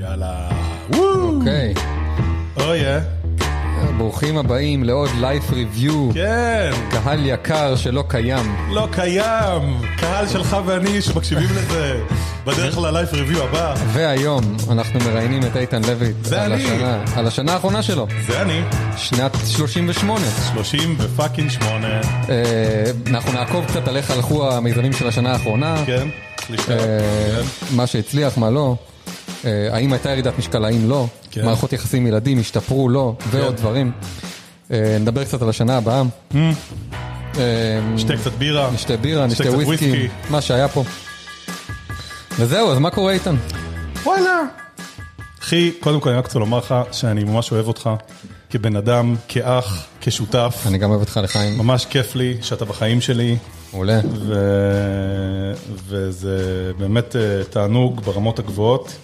יאללה. אוקיי, אוי, אה. ברוכים הבאים לעוד לייף ריוויו, כן, קהל יקר שלא קיים. לא קיים. קהל שלך ואני שמקשיבים לזה בדרך ללייף ריוויו הבא. והיום אנחנו מראיינים את איתן לויט זה על אני. השנה, על השנה האחרונה שלו, זה אני, שנת 38. 30 ופאקינג 8. אה, אנחנו נעקוב קצת על איך הלכו המיזמים של השנה האחרונה, כן. אה, כן. מה שהצליח, מה לא, האם הייתה ירידת משקל, האם לא, כן. מערכות יחסים עם ילדים השתפרו, לא, ועוד דברים. אה, נדבר קצת על השנה הבאה. אה, שתה קצת בירה. נשתה בירה, נשתה נשתה וויסקי. מה שהיה פה. וזהו, אז מה קורה איתן? וואלה. אחי, קודם כל אני רק רוצה לומר לך שאני ממש אוהב אותך כבן אדם, כאח, כשותף. אני גם אוהב אותך לחיים, ממש כיף לי שאתה בחיים שלי, מעולה. ו... וזה באמת אה, תענוג ברמות הגבוהות.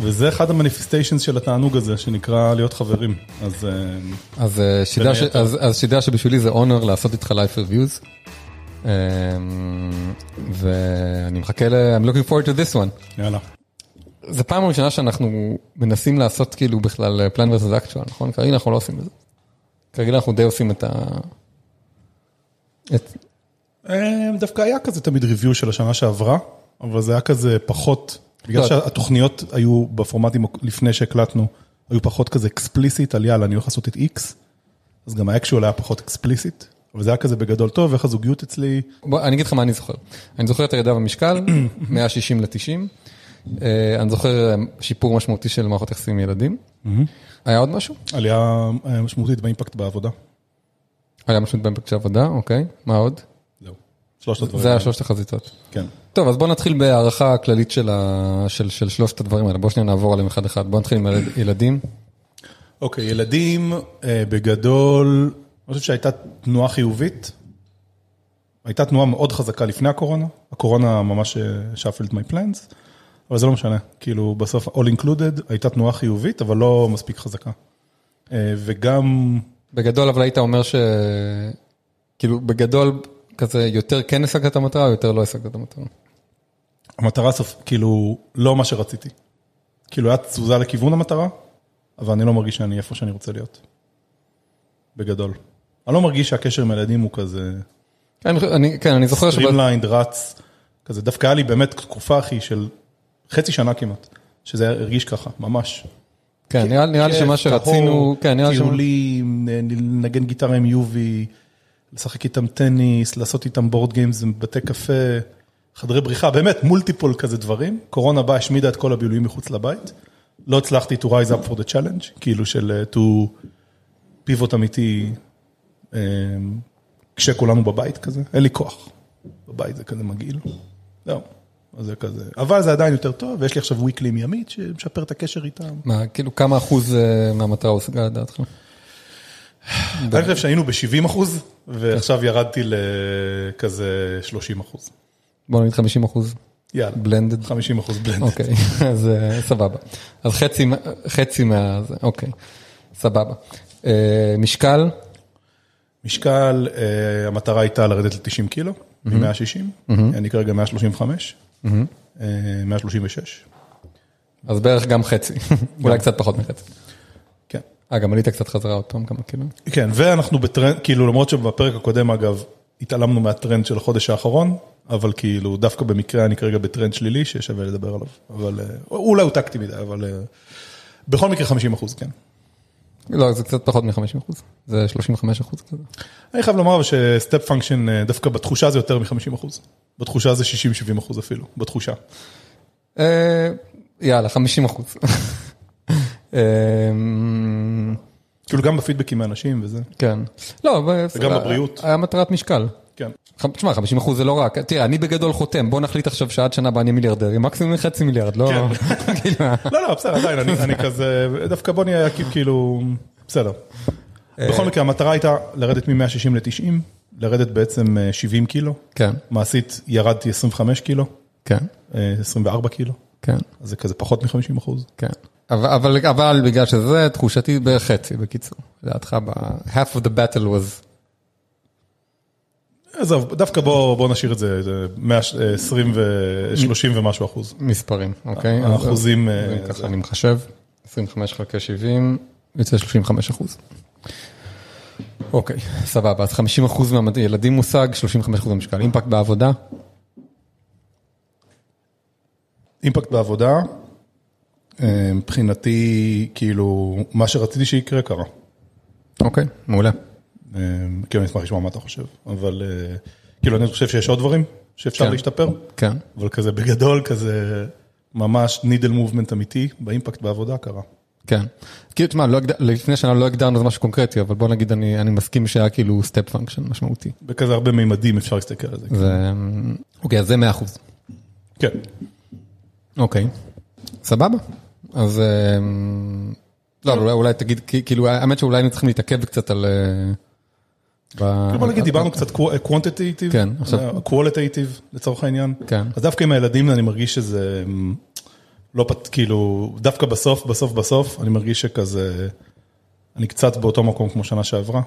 וזה אחד המניפיסטיישנס של התענוג הזה, שנקרא להיות חברים. אז אה, אז אה, שתדע ש-. אז- אז שתדע שבשבילי זה אונר לעשות איתך לייף ריוויוז. ואני מחכה ל... I'm looking forward to this one. יאללה. זה פעם ראשונה שאנחנו מנסים לעשות כאילו בכלל פלן ורסס אקטואל, נכון? כרגיל אנחנו לא עושים את זה. כרגיל אנחנו די עושים את ה... את... אה, דווקא היה כזה תמיד review של השנה שעברה, אבל זה היה כזה פחות, בגלל לא. שהתוכניות היו בפורמטים לפני שהקלטנו, היו פחות כזה explicit על יאללה, אני הולך לעשות את X, אז גם ה actual היה פחות explicit, אבל זה היה כזה בגדול טוב, איך הזוגיות אצלי, בוא, אני אגיד לך מה אני זוכר. אני זוכר את הירידה במשקל, 160 ל-90. אני זוכר אה, שיפור משמעותי של מערכות יחסים עם ילדים. היה עוד משהו? עלייה אה, משמעותית באימפקט בעבודה. היה משהו באמפקט של עבודה, אוקיי. מה עוד? שלושת הדברים. זה היה האלה. שלושת החזיתות. כן. טוב, אז בוא נתחיל בהערכה כללית של, ה... של, של שלושת הדברים האלה. בוא שניה נעבור עליהם אחד אחד. בוא נתחיל עם ילדים. אוקיי, ילדים, אה, בגדול, אני חושב שהייתה תנועה חיובית. הייתה תנועה מאוד חזקה לפני הקורונה, הקורונה ממש שפלד מי פלנס, אבל זה לא משנה, כאילו בסוף all included, הייתה תנועה חיובית, אבל לא מספיק חזקה. אה, וגם, בגדול, אבל היית אומר ש... כאילו, בגדול, כזה, יותר כן השגת את המטרה, או יותר לא השגת את המטרה. המטרה סוף, כאילו, לא מה שרציתי. כאילו, היה תזוזה לכיוון המטרה, אבל אני לא מרגיש שאני איפה שאני רוצה להיות. בגדול. אני לא מרגיש שהקשר עם הילדים הוא כזה... כן, אני- אני, כן, אני זוכר ש... streamlined, רץ, כזה, דווקא היה לי באמת תקופה, אחי, של חצי שנה כמעט, שזה הרגיש ככה, ממש. כן, נראה, נראה לי שמה שרצינו, כן, נראה לי שמה... טיולים, לנגן גיטרה עם יובי, לשחק איתם טניס, לעשות איתם בורד גיימס בבתי קפה, חדרי בריחה, באמת, מולטיפול כזה דברים. קורונה באה, השמידה את כל הבילויים מחוץ לבית. לא הצלחתי to rise up for the challenge, כאילו של uh, to pivot אמיתי, um, כשכולנו בבית כזה, אין לי כוח. בבית זה כזה מגעיל. זהו, זה כזה. אבל זה עדיין יותר טוב, ויש לי עכשיו weekly עם ימית שמשפר את הקשר איתם. מה, כאילו, כמה אחוז אה, מהמטרה הושגה לדעתך? אני חושב שהיינו ב-70 אחוז, ועכשיו ירדתי לכזה 30 אחוז. בוא נגיד 50 אחוז יאללה, בלנדד. 50 אחוז בלנד. אוקיי, אז אה, סבבה. אז חצי, חצי מה... אוקיי, סבבה. אה, משקל, משקל, אה, המטרה הייתה לרדת ל-90 קילו, מ-160, אני כרגע 135, אה, 136. אז בערך גם חצי, אולי קצת פחות מחצי. אה, גם עלית קצת חזרה עוד פעם כמה כאילו. כן, ואנחנו בטרנד, כאילו למרות שבפרק הקודם אגב, התעלמנו מהטרנד של החודש האחרון, אבל כאילו דווקא במקרה אני כרגע בטרנד שלילי ששווה לדבר עליו, אבל אה, אולי הוא טקטי מדי, אבל אה, בכל מקרה 50 אחוז, כן. לא, זה קצת פחות מ-50 אחוז, זה 35 אחוז כזה. אני חייב לומר ש step function, אה, דווקא בתחושה זה יותר מ-50 אחוז. בתחושה זה 60-70 אחוז אפילו, בתחושה. יאללה, 50 אחוז. אה, כאילו גם בפידבקים מאנשים וזה. כן. לא, וגם בבריאות. היה מטרת משקל. כן. תשמע, 50 אחוז זה לא רק, תראה, אני בגדול חותם, בוא נחליט עכשיו שעד שנה הבאה אני מיליארדר, מקסימום חצי מיליארד, לא... כאילו, לא, לא, בסדר, עדיין, אני, כזה, דווקא בוא נהיה כאילו, בסדר. בכל מקרה, המטרה הייתה לרדת מ-160 ל-90, לרדת בעצם אה, 70 קילו. כן, מעשית ירדתי 25 קילו, כן, אה, 24 קילו, כן, אז זה כזה פחות מ-50 אחוז. כן. אבל, אבל, אבל בגלל שזה, תחושתי בערך חצי, בקיצור. לדעתך, half of the battle was... עזוב, דווקא בוא בוא נשאיר את זה, זה 120 ו-30 ומשהו אחוז. מספרים, אוקיי? האחוזים, אז- אה, אז ככה. אני מחשב, 25 חלקי 70, יוצא 35 אחוז. אוקיי, סבבה, אז 50 אחוז מהילדים מושג, 35 אחוז במשקל. אימפקט בעבודה, אימפקט בעבודה, אה, מבחינתי, כאילו, מה שרציתי שיקרה קרה. אוקיי, מעולה. אה, כאילו, אני אשמח לשמוע מה אתה חושב, אבל אה, כאילו, אני חושב שיש עוד דברים שאפשר כן. להשתפר, כן, אבל כזה בגדול, כזה ממש needle movement אמיתי ב impact בעבודה קרה. כן. כאילו, תשמע, לא לפני שנה לא הגדרנו משהו קונקרטי, אבל בוא נגיד, אני אני מסכים שהיה כאילו step function משמעותי. בכזה הרבה מימדים אפשר להסתכל על זה. זה... אוקיי, אז זה 100 אחוז. כן. אוקיי, סבבה. אז אמ, לא, אולי- אולי תגיד, כאילו, האמת שאולי היינו צריכים להתעכב קצת על... אה, כאילו, בוא נגיד, דיברנו קצת קוונטיטיב, כן, עכשיו- קוולטטיב לצורך העניין. כן. אז דווקא עם הילדים אני מרגיש שזה לא פת, כאילו, דווקא בסוף, בסוף, בסוף, אני מרגיש שכזה, אני קצת באותו מקום כמו שנה שעברה.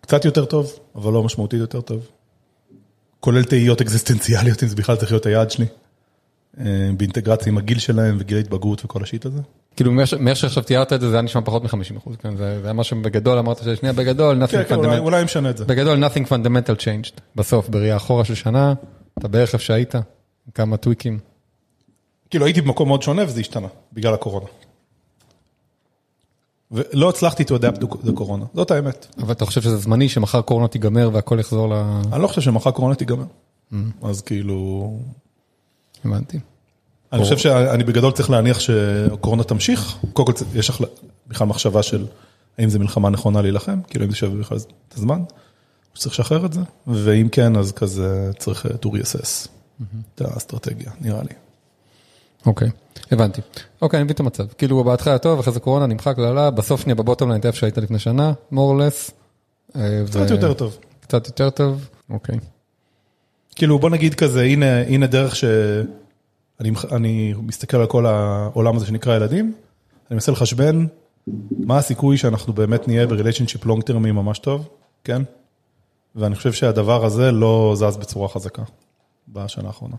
קצת יותר טוב, אבל לא משמעותית יותר טוב. כולל תהיות אקזיסטנציאליות, אם זה בכלל צריך להיות היעד שלי. אה, באינטגרציה עם הגיל שלהם וגיל ההתבגרות וכל השיט הזה. כאילו, מאיך שעכשיו תיארת את זה, זה היה נשמע פחות מ-50 אחוז, כן? זה היה משהו בגדול, אמרת ששנייה בגדול, כן, nothing כן, אולי, fundamental. אולי נשנה את זה. בגדול, nothing fundamental changed. בסוף, בראייה אחורה של שנה, אתה בערך איפה שהיית, כמה טוויקים. כאילו הייתי במקום מאוד שונה וזה השתנה, בגלל הקורונה. ולא הצלחתי to adapt לקורונה, זאת האמת. אבל אתה חושב שזה זמני, שמחר קורונה תיגמר והכל יחזור ל... אני לא חושב שמחר קורונה תיגמר. אז כאילו, הבנתי. אני חושב שאני בגדול צריך להניח שהקורונה תמשיך. קודם כל יש לך בכלל מחשבה של האם זו מלחמה נכונה להילחם, כאילו אם זה שווה בכלל את הזמן, או שצריך לשחרר את זה, ואם כן אז כזה צריך אה, to reassess את האסטרטגיה, נראה לי. אוקיי, הבנתי. אוקיי, אני מבין את המצב. כאילו, בהתחלה טוב, אחרי זה קורונה, נמחק, לא, לא, בסוף נהיה בבוטום ליין, איפה שהיית לפני שנה, more or less. אה, קצת יותר טוב. קצת יותר טוב, אוקיי. כאילו בוא נגיד כזה, הנה, הנה דרך שאני אני מסתכל על כל העולם הזה שנקרא ילדים, אני מנסה לחשבן מה הסיכוי שאנחנו באמת נהיה ב relationship long term י ממש טוב, כן? ואני חושב שהדבר הזה לא זז בצורה חזקה בשנה האחרונה.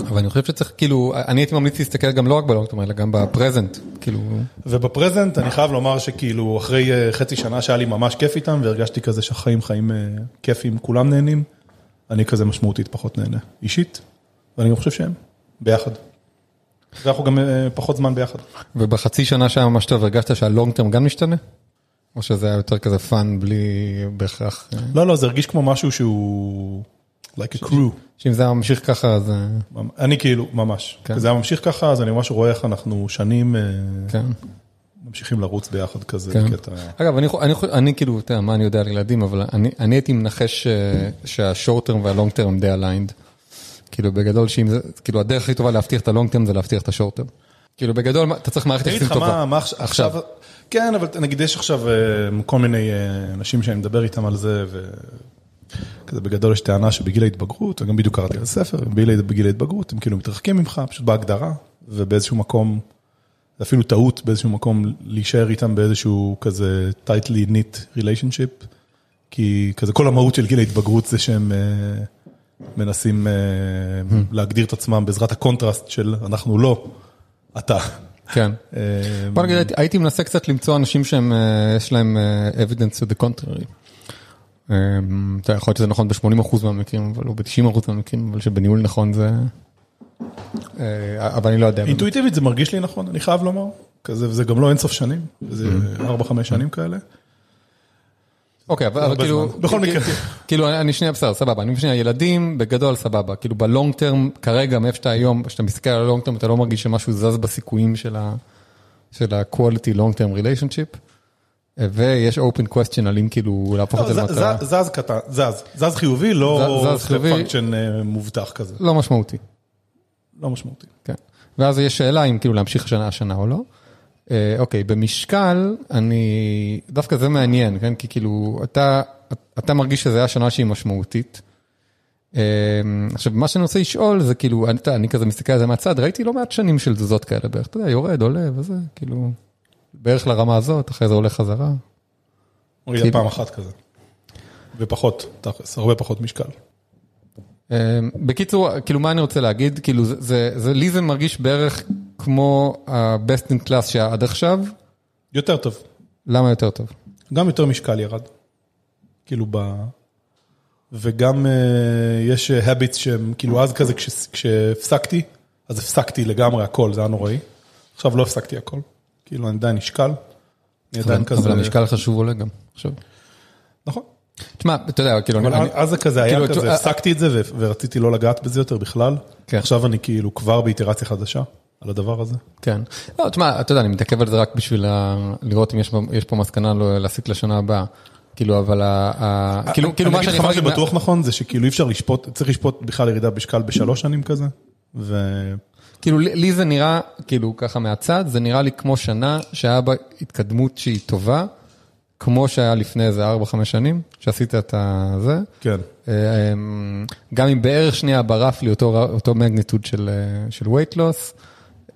אבל אני חושב שצריך, כאילו, אני הייתי ממליץ להסתכל גם לא רק ב long term, אלא גם ב present, כאילו, וב present אני חייב לומר שכאילו אחרי אה, חצי שנה שהיה לי ממש כיף איתם והרגשתי כזה שהחיים חיים אה, כיפים, כולם נהנים, אני כזה משמעותית פחות נהנה, אישית, ואני גם חושב שהם, ביחד. ואנחנו גם אה, פחות זמן ביחד. ובחצי שנה שהיה ממש טוב, הרגשת שה long term גם משתנה? או שזה היה יותר כזה fun בלי בהכרח, אה, לא, לא, זה הרגיש כמו משהו שהוא like a crew. שאם זה היה ממשיך ככה, אז אה, אני כאילו, ממש. כן. זה היה ממשיך ככה, אז אני ממש רואה איך אנחנו שנים כן. ממשיכים לרוץ ביחד כזה, כן. בקטע... אגב, אני, אני, יכול- אני כאילו, אתה יודע, מה אני יודע על ילדים, אבל אני, אני הייתי מנחש שה short term וה long term די aligned. כאילו, בגדול, שאם זה, כאילו, הדרך הכי טובה להבטיח את ה long term זה להבטיח את ה short term. כאילו, בגדול, אתה צריך מערכת אני יחסים טובה. מה, מה עכשיו, עכשיו, כן, אבל נגיד יש עכשיו אה, כל מיני אה, אנשים שאני מדבר איתם על זה, וכזה בגדול יש טענה שבגיל ההתבגרות, וגם בדיוק קראתי על ספר, בגיל ההתבגרות הם כאילו מתרחקים ממך, פשוט בהגדרה, ובאיזשהו מקום, אפילו טעות באיזשהו מקום להישאר איתם באיזשהו כזה tightly knit relationship, כי כזה כל המהות של גיל ההתבגרות זה שהם אה, מנסים אה, להגדיר את עצמם בעזרת הקונטרסט של אנחנו לא, אתה. כן. אה, בוא נגיד, הייתי- מנסה קצת למצוא אנשים שהם, אה, יש להם אה, evidence to the contrary. אתה יכול להיות שזה נכון ב-80% מהמקרים, אבל לא ב-90% מהמקרים, אבל שבניהול נכון זה... אה, אבל אני לא יודע. אינטואיטיבית זה מרגיש לי נכון, אני חייב לומר. כזה, וזה גם לא אינסוף שנים, זה 4-5 שנים כאלה. אוקיי, אבל כאילו. בכל מקרה. כאילו אני שנייה בסדר, סבבה, אני שנייה, ילדים בגדול סבבה, כאילו ב long term כרגע מאיפה שאתה היום, כשאתה מסתכל על ה long term אתה לא מרגיש שמשהו זז בסיכויים של ה- של ה-quality long term relationship, ויש open question על אם כאילו להפוך את זה לא, למטרה, זז קטן, זז, זז חיובי, לא. function אה, מובטח כזה, לא משמעותי, לא משמעותי. כן. ואז יש שאלה אם כאילו להמשיך השנה השנה או לא. אה, אוקיי, במשקל, אני, דווקא זה מעניין, כן? כי כאילו, אתה, אתה מרגיש שזו הייתה שנה שהיא משמעותית. אה, עכשיו, מה שאני רוצה לשאול זה כאילו, אני, אתה- אני כזה מסתכל על זה מהצד, ראיתי לא מעט שנים של תזוזות כאלה בערך, אתה יודע, יורד, עולה וזה, כאילו, בערך לרמה הזאת, אחרי זה עולה חזרה. מוריד כאילו- פעם אחת כזה. ופחות, תכלס, הרבה פחות משקל. אה, בקיצור, כאילו מה אני רוצה להגיד, כאילו זה, זה, לי זה מרגיש בערך כמו ה-best in class שהיה עד עכשיו, יותר טוב. למה יותר טוב? גם יותר משקל ירד. כאילו ב... וגם uh, יש habits שהם, כאילו אז כזה כש, כשהפסקתי, אז הפסקתי לגמרי הכל, זה היה נוראי. עכשיו לא הפסקתי הכל. כאילו אני עדיין נשקל. אני עדיין כזה... אבל המשקל חשוב עולה גם, עכשיו. נכון. תשמע, אתה יודע, כאילו, אבל אני, אז זה כזה היה כאילו, כזה, אה, הפסקתי את זה ורציתי לא לגעת בזה יותר בכלל. כן. עכשיו אני כאילו כבר באיטרציה חדשה על הדבר הזה. כן. לא, תשמע, אתה יודע, אני מתעכב על זה רק בשביל לראות אם יש פה- מסקנה לא- להסיק לשנה הבאה. כאילו, אבל ה... ה- כאילו, כאילו מה אני שאני אגיד לך מה. שבטוח נכון זה שכאילו אי אפשר לשפוט, צריך לשפוט בכלל ירידה בשקל בשלוש שנים כזה. ו... כאילו, לי זה נראה, כאילו, ככה מהצד, זה נראה לי כמו שנה שהיה בה התקדמות שהיא טובה, כמו שהיה לפני איזה 4-5 שנים, שעשית את הזה. כן. אה, אמ, גם אם בערך שנייה ברף לי אותו, אותו magnitude של, אה, של weight loss,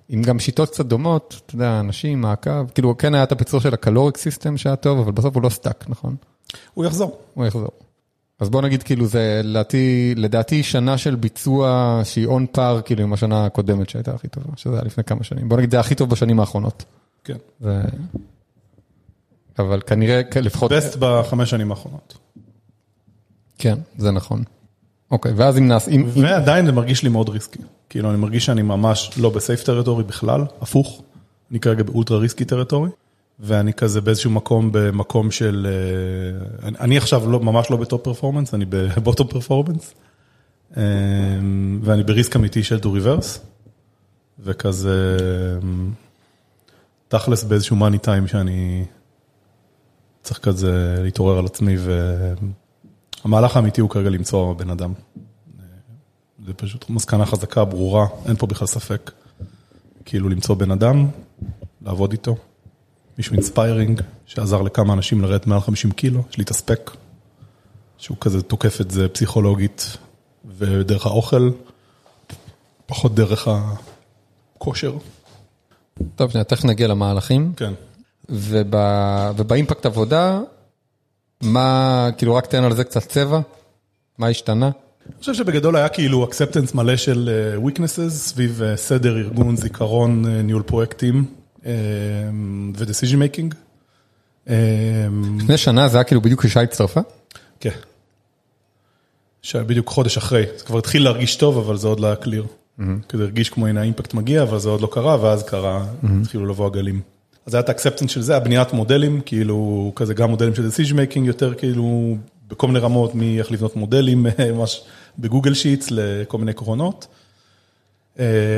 עם גם שיטות קצת דומות, אתה יודע, אנשים, מעקב, כאילו כן היה את הפיצ'ר של ה caloric system שהיה טוב, אבל בסוף הוא לא stuck, נכון? הוא יחזור. הוא יחזור. אז בוא נגיד כאילו זה לדעתי, לדעתי שנה של ביצוע שהיא on par כאילו עם השנה הקודמת שהייתה הכי טובה, שזה היה לפני כמה שנים. בוא נגיד זה הכי טוב בשנים האחרונות. כן. זה... אבל כנראה לפחות... best בחמש שנים האחרונות. כן, זה נכון. אוקיי, ואז אם נעש... אם, אם... ועדיין זה מרגיש לי מאוד risky. כאילו אני מרגיש שאני ממש לא ב safe territory בכלל, הפוך. אני כרגע ב ultra risky territory, ואני כזה באיזשהו מקום, במקום של... אה, אני, אני עכשיו לא, ממש לא ב top performance, אני ב bottom performance, אה, ואני ב risk אמיתי של to reverse, וכזה תכלס באיזשהו money time שאני צריך כזה להתעורר על עצמי, והמהלך האמיתי הוא כרגע למצוא בן אדם. זה פשוט מסקנה חזקה, ברורה, אין פה בכלל ספק. כאילו למצוא בן אדם, לעבוד איתו, מישהו inspiring, שעזר לכמה אנשים לרדת מעל 50 קילו, יש לי את הספק, שהוא כזה תוקף את זה פסיכולוגית ודרך האוכל, פחות דרך הכושר. טוב, תכף נגיע למהלכים. כן. וב... ובאימפקט עבודה, מה, כאילו רק תן על זה קצת צבע, מה השתנה? אני חושב שבגדול היה כאילו אקספטנס מלא של אה, weaknesses סביב אה, סדר, ארגון, זיכרון, אה, ניהול פרויקטים ו-decision making. לפני שנה זה היה כאילו בדיוק כשי הצטרפה? כן. בדיוק חודש אחרי, זה כבר התחיל להרגיש טוב, אבל זה עוד לא היה clear. כזה הרגיש כמו הנה ה impact מגיע, אבל זה עוד לא קרה, ואז קרה, התחילו לבוא הגלים. אז היה את ה acceptance של זה, הבניית מודלים, כאילו כזה גם מודלים של decision making יותר כאילו בכל מיני רמות, מאיך לבנות מודלים, ממש ב Google Sheets לכל מיני קרונות.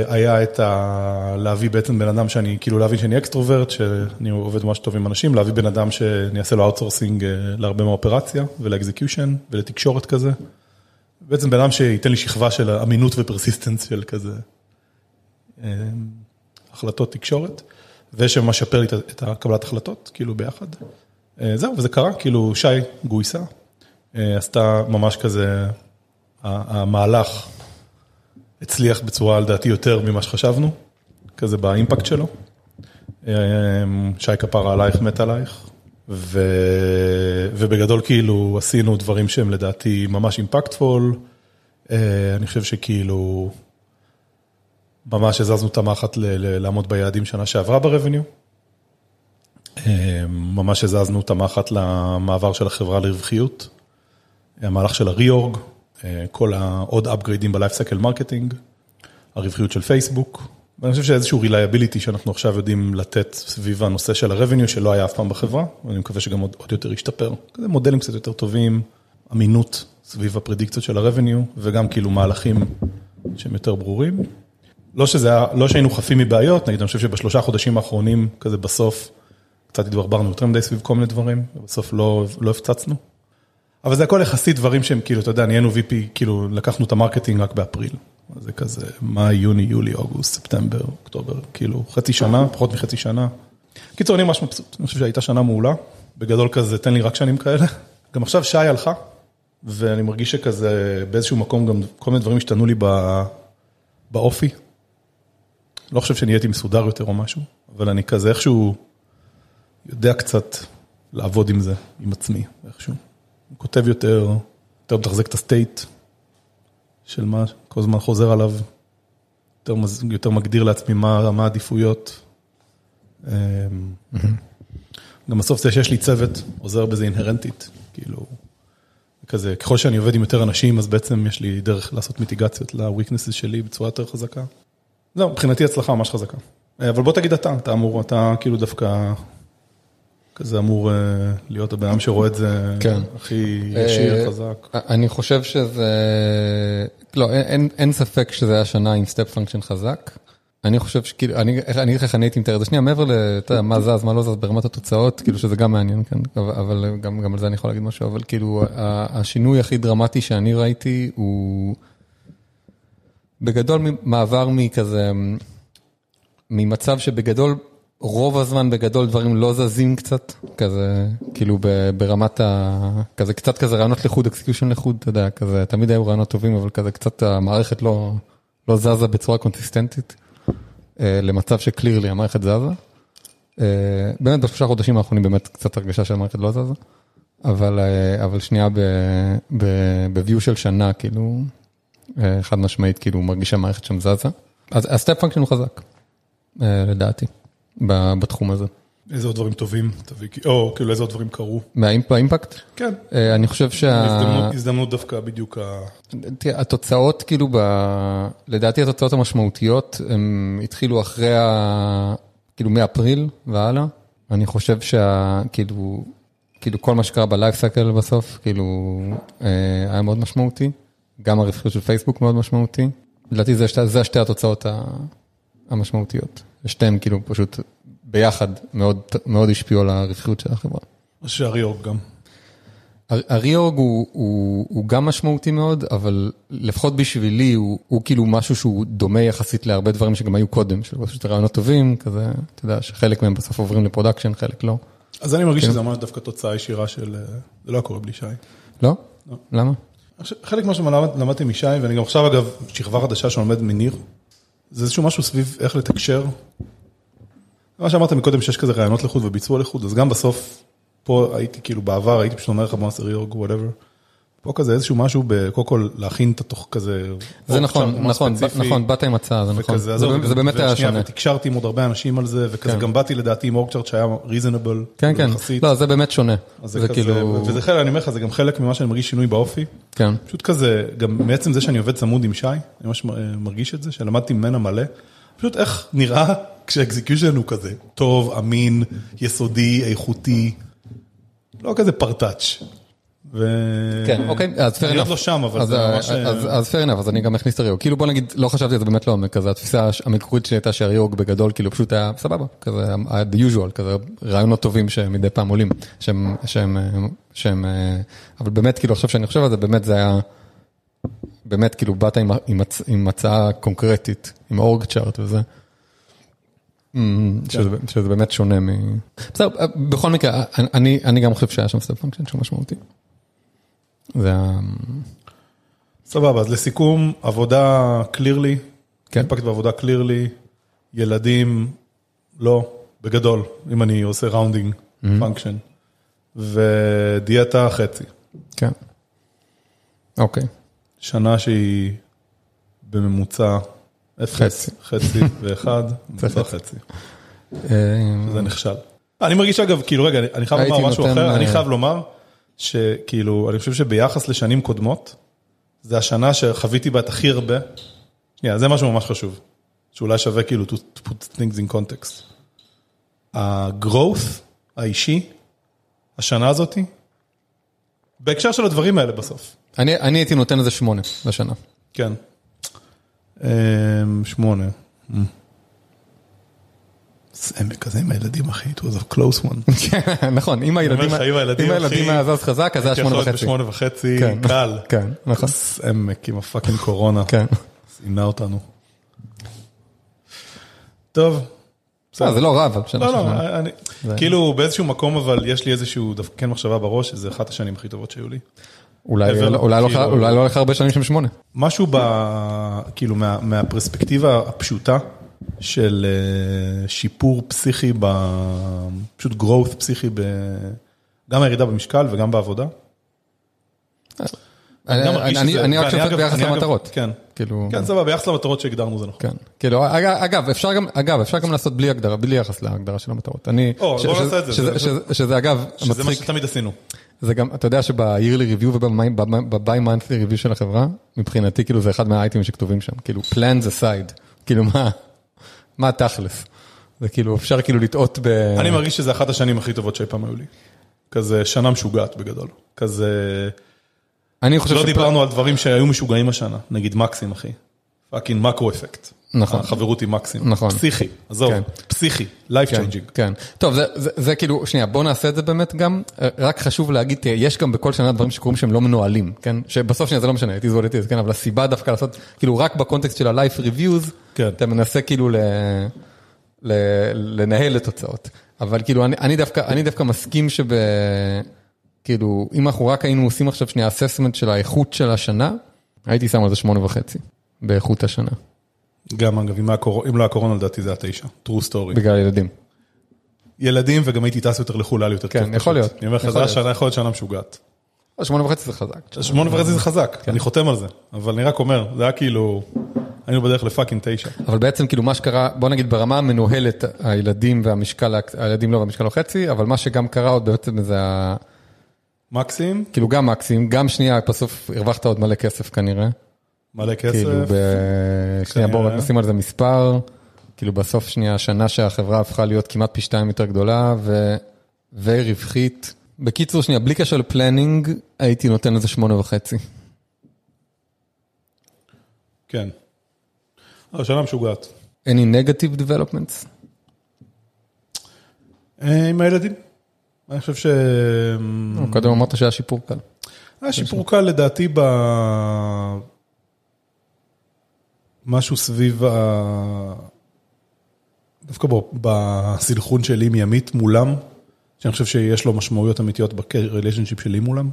היה את ה... להביא בעצם בן אדם שאני, כאילו להבין שאני extrovert, שאני עובד ממש טוב עם אנשים, להביא בן אדם שאני אעשה לו outsourcing להרבה מהאופרציה ול execution ולתקשורת כזה. בעצם בן אדם שייתן לי שכבה של אמינות ו persistence של כזה החלטות תקשורת, ושממש ישפר לי את הקבלת החלטות, כאילו ביחד. זהו, וזה קרה, כאילו שי גויסה, עשתה ממש כזה, המהלך הצליח בצורה לדעתי יותר ממה שחשבנו, כזה ב impact שלו. שי כפרה עלייך, מתה עלייך, ו... ובגדול כאילו עשינו דברים שהם לדעתי ממש impactful. אני חושב שכאילו ממש הזזנו את המחט. לעמוד ביעדים שנה שעברה ב revenue. ממש הזזנו את המחט למעבר של החברה לרווחיות. המהלך של ה reorg, כל העוד upgrade ים ב lifecycle marketing, הרווחיות של פייסבוק. ואני חושב שאיזשהו reliability שאנחנו עכשיו יודעים לתת סביב הנושא של ה revenue, שלא היה אף פעם בחברה, ואני מקווה שגם עוד, עוד יותר ישתפר. כזה מודלים קצת יותר טובים, אמינות סביב הפרדיקציות של ה revenue, וגם כאילו מהלכים שהם יותר ברורים. לא שזה היה, לא שהיינו חפים מבעיות, נגיד, אני חושב שבשלושה חודשים האחרונים, כזה בסוף, קצת התברברנו יותר מדי סביב כל מיני דברים, ובסוף לא, לא הפצצנו. אבל זה הכל יחסית דברים שהם כאילו, אתה יודע, נהיינו VP, כאילו לקחנו את ה marketing רק באפריל. זה כזה מאי, יוני, יולי, אוגוסט, ספטמבר, אוקטובר, כאילו חצי שנה, פחות מחצי שנה. קיצור, אני ממש מבסוט, אני חושב שהייתה שנה מעולה. בגדול כזה, תן לי רק שנים כאלה. גם עכשיו שי הלכה, ואני מרגיש שכזה באיזשהו מקום גם כל מיני דברים השתנו לי באופי. לא חושב שנהייתי מסודר יותר או משהו, אבל אני כזה איכשהו יודע קצת לעבוד עם זה, עם עצמי, איכשהו. הוא כותב יותר, יותר מתחזק את הסטייט של מה, כל הזמן חוזר עליו, יותר, יותר מגדיר לעצמי מה, מה העדיפויות. אמ, גם בסוף זה שיש לי צוות, עוזר בזה אינהרנטית, כאילו, כזה, ככל שאני עובד עם יותר אנשים, אז בעצם יש לי דרך לעשות מיטיגציות ל-weaknesses שלי בצורה יותר חזקה. זהו, מבחינתי הצלחה ממש חזקה. אה, אבל בוא תגיד אתה, אתה אמור, אתה כאילו דווקא, כזה אמור אה, להיות הבן אדם שרואה את זה כן. הכי ישיר, אה, חזק. אני חושב שזה, לא, אין- אין, ספק שזה היה שנה עם step function חזק. אני חושב שכאילו, אני אגיד לך איך אני הייתי מתאר את זה שנייה, מעבר ל, מה זז, מה לא זז ברמת התוצאות, כאילו שזה גם מעניין, כן, אבל- גם, גם על זה אני יכול להגיד משהו, אבל כאילו, השינוי הכי דרמטי שאני ראיתי הוא בגדול מעבר מכזה, ממצב שבגדול, רוב הזמן בגדול דברים לא זזים קצת, כזה, כאילו ברמת ה... כזה קצת כזה רעיונות לחוד, execution לחוד, אתה יודע, כזה, תמיד היו רעיונות טובים, אבל כזה קצת המערכת לא, לא זזה בצורה קונסיסטנטית, אה, למצב ש clearly המערכת זזה. אה, באמת בשלושה חודשים האחרונים באמת קצת הרגשה שהמערכת לא זזה, אבל, אה, אבל שנייה ב-view של שנה, כאילו, חד משמעית, כאילו, מרגיש שהמערכת שם זזה. אז ה step function הוא חזק, אה, לדעתי, בתחום הזה. איזה עוד דברים טובים תביא, או כאילו איזה עוד דברים קרו. מה impact? כן. אה, אני חושב שה... הזדמנות, הזדמנות דווקא בדיוק ה... תראה, התוצאות, כאילו, ב... לדעתי התוצאות המשמעותיות, הם התחילו אחרי ה... כאילו, מאפריל והלאה. אני חושב שה... כאילו, כאילו כל מה שקרה ב life cycle בסוף, כאילו, אה, היה מאוד משמעותי. גם הרווחיות של פייסבוק מאוד משמעותי. לדעתי זה, שתי, זה שתי התוצאות. המשמעותיות. שתיהן כאילו פשוט ביחד מאוד, מאוד השפיעו על הרווחיות של החברה. שה reorg גם. הר- ה reorg הוא, הוא, הוא גם משמעותי מאוד, אבל לפחות בשבילי הוא, הוא כאילו משהו שהוא דומה יחסית להרבה דברים שגם היו קודם, של פשוט רעיונות טובים, כזה, אתה יודע, שחלק מהם בסוף עוברים ל production, חלק לא. אז אני מרגיש כן. שזה ממש דווקא תוצאה ישירה של... אה, זה לא היה קורה בלי שי. לא? לא. למה? חלק ממה שלמדתי משי, ואני גם עכשיו אגב, שכבה חדשה שלומד מניר, זה איזשהו משהו סביב איך לתקשר. מה שאמרת מקודם שיש כזה רעיונות לחוד וביצוע לחוד, אז גם בסוף, פה הייתי כאילו בעבר, הייתי פשוט אומר לך בוא נעשה reorg, whatever. פה כזה איזשהו משהו, קודם כל להכין את ה talk כזה... זה נכון, נכון. נכון, באת עם הצעה, זה נכון. זה באמת- היה שונה. ותקשרתי עם עוד הרבה אנשים על זה, וכזה כן. גם באתי לדעתי עם org chart שהיה reasonable. כן, כן, לא, זה באמת שונה. זה כאילו, וזה חלק, אני אומר לך, זה גם חלק ממה שאני מרגיש שינוי באופי. כן, פשוט כזה, גם מעצם זה שאני עובד צמוד עם שי, אני ממש מרגיש את זה, שלמדתי ממנה מלא. פשוט איך נראה כשהאקזקיושן הוא כזה טוב, אמין, יסודי, איכותי, לא כזה פרטאץ'. ו... כן, אוקיי, אז fair אני עוד enough. לא שם, אבל אז, זה אה, ממש... אז, אז fair enough, אז אני גם אכניס את הריורג. כאילו בוא נגיד, לא חשבתי על זה באמת לעומק, כזה התפיסה המקורית שלי הייתה שהריורג בגדול כאילו פשוט היה סבבה, כזה היה the usual, כזה רעיונות טובים שמדי פעם עולים, שהם, שהם, אה, שהם, אה, אבל באמת כאילו עכשיו שאני חושב על זה, באמת זה היה, באמת כאילו באת עם, עם, הצ- עם הצעה קונקרטית, עם org chart וזה. אמ, שזה, שזה באמת שונה מ... בסדר, אה, בכל מקרה, אני- אני, אני גם חושב שהיה שם step function שהוא משמעותי. זה ה... סבבה, אז לסיכום, עבודה clearly, כן. impact בעבודה clearly, ילדים, לא, בגדול, אם אני עושה rounding function, ודיאטה חצי. כן. אוקיי. שנה שהיא בממוצע אפס, חצי. חצי ואחד, ממוצע חצי. אה, זה נכשל. אני מרגיש אגב, כאילו רגע, אני- אני חייב לומר משהו אחר, אני אה, חייב לומר שכאילו, אני חושב שביחס לשנים קודמות, זה השנה שחוויתי בה את הכי הרבה, שנייה, זה משהו ממש חשוב, שאולי שווה כאילו to put things in context. ה-growth האישי, השנה הזאתי, בהקשר של הדברים האלה בסוף, אני אני הייתי נותן לזה שמונה לשנה. כן. אמ, שמונה. זה כזה עם הילדים אחי, it was a close one. נכון, אם הילדים היה זז חזק, אז זה היה שמונה וחצי. בשמונה וחצי, כן. קל. כן, נכון. עמק עם הפאקינג קורונה, כן. סימנה אותנו. טוב. אה, זה לא רע, אבל שנה לא, לא. אני, כאילו באיזשהו מקום אבל יש לי איזשהו דווקא כן מחשבה בראש, שזה אחת השנים הכי טובות שהיו לי. אולי לא- כאילו- לא הולך הרבה שנים של שמונה. משהו ב... כאילו מה, מהפרספקטיבה הפשוטה של אה, שיפור פסיכי, ב... פשוט growth פסיכי, ב... גם הירידה במשקל וגם בעבודה. אני רק שופט אגב- ביחס אגב- למטרות. כן. כאילו, כן, סבבה, ביחס למטרות שהגדרנו זה נכון. כן. כאילו, אג- אגב, אפשר גם, אגב, אפשר גם לעשות בלי הגדרה, בלי יחס להגדרה של המטרות. אני, או, בוא ש- נעשה את זה, שזה- זה- שזה- שזה אגב, מה מצחיק, שתמיד עשינו. זה גם, אתה יודע שב-yearly review וב-by monthly review של החברה, מבחינתי כאילו זה אחד מהאייטמים שכתובים שם, כאילו plans aside, כאילו מה, מה התכלס? זה כאילו, אפשר כאילו לטעות ב... אני מרגיש שזה אחת השנים הכי טובות שאי פעם היו לי. כזה שנה משוגעת בגדול. כזה, אני חושב לא שפ- דיברנו על דברים שהיו משוגעים השנה, נגיד מקסים אחי. fucking macro effect. נכון. החברות עם מקסים. נכון. פסיכי, עזוב, כן. פסיכי, life כן, changing. כן. טוב, זה, זה, זה כאילו, שנייה, בוא נעשה את זה באמת גם, אה, רק חשוב להגיד, תראה, יש גם בכל שנה דברים שקורים שהם לא מנוהלים, כן? שבסוף שנייה זה לא משנה, it is what it is, כן? אבל הסיבה דווקא לעשות, כאילו, רק ב context של ה-life reviews, כן. אתה מנסה כאילו ל, ל, לנהל את התוצאות. אבל כאילו, אני, אני, דווקא, אני דווקא מסכים שב... כאילו, אם אנחנו רק היינו עושים עכשיו שנייה assessment של האיכות של השנה, הייתי שם על זה שמונה וחצי, באיכות השנה, גם אגב, אם היה קור- אם לא היה קורונה לדעתי זה היה תשע, true story. בגלל ילדים. ילדים וגם הייתי טס יותר לחו"ל, היה לי יותר כן, טוב. יכול פשוט. להיות. אני אומר לך, יכול זה. השנה יכול להיות שנה משוגעת. שמונה וחצי זה חזק. שמונה וחצי זה חזק, כן. אני חותם על זה, אבל אני רק אומר, זה היה כאילו, היינו בדרך לפאקינג תשע. אבל בעצם כאילו מה שקרה, בוא נגיד ברמה המנוהלת, הילדים והמשקל, הילדים לא והמשקל לא חצי, אבל מה שגם קרה עוד בעצם זה ה... מקסים, כאילו גם מקסים, גם שנייה, בסוף הרווחת עוד מלא כסף כנראה. מלא כסף, כאילו ב... שנייה בואו. נשים על זה מספר, כאילו בסוף שנייה, השנה שהחברה הפכה להיות כמעט פי שתיים יותר גדולה ו... ורווחית. בקיצור שנייה, בלי קשר לפלנינג, הייתי נותן לזה שמונה וחצי. כן. אבל שנה משוגעת. any negative developments? אה, עם הילדים. אני חושב ש... קודם אמרת שהיה שיפור קל. היה שיפור קל לדעתי ב... משהו סביב ה... דווקא ב- בסנכרון שלי עם ימית מולם, שאני חושב שיש לו משמעויות אמיתיות בריליישנשיפ שלי מולם.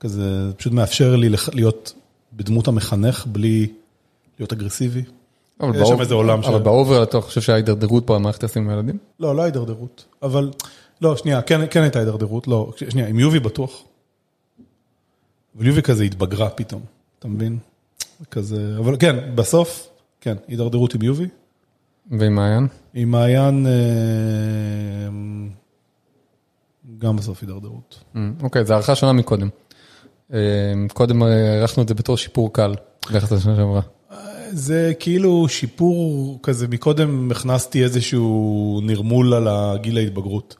כזה, זה פשוט מאפשר לי להיות בדמות המחנך בלי להיות אגרסיבי. אבל יש שם באוב- איזה עולם אבל של- באובר אתה חושב שהיה הידרדרות במערכת היחסים עם הילדים? לא, לא הידרדרות, אבל, לא, שנייה, כן, כן הייתה הידרדרות, לא, שנייה, עם יובי בטוח. אבל יובי כזה התבגרה פתאום, אתה מבין? כזה, אבל כן, בסוף, כן, הידרדרות עם יובי. ועם מעיין? עם מעיין, אה, גם בסוף הידרדרות. אמ, אוקיי, זו הערכה שונה מקודם. אמ, קודם אה, הערכנו את זה בתור שיפור קל, ביחס לשנה שעברה. זה כאילו שיפור כזה, מקודם הכנסתי איזשהו נרמול על הגיל ההתבגרות.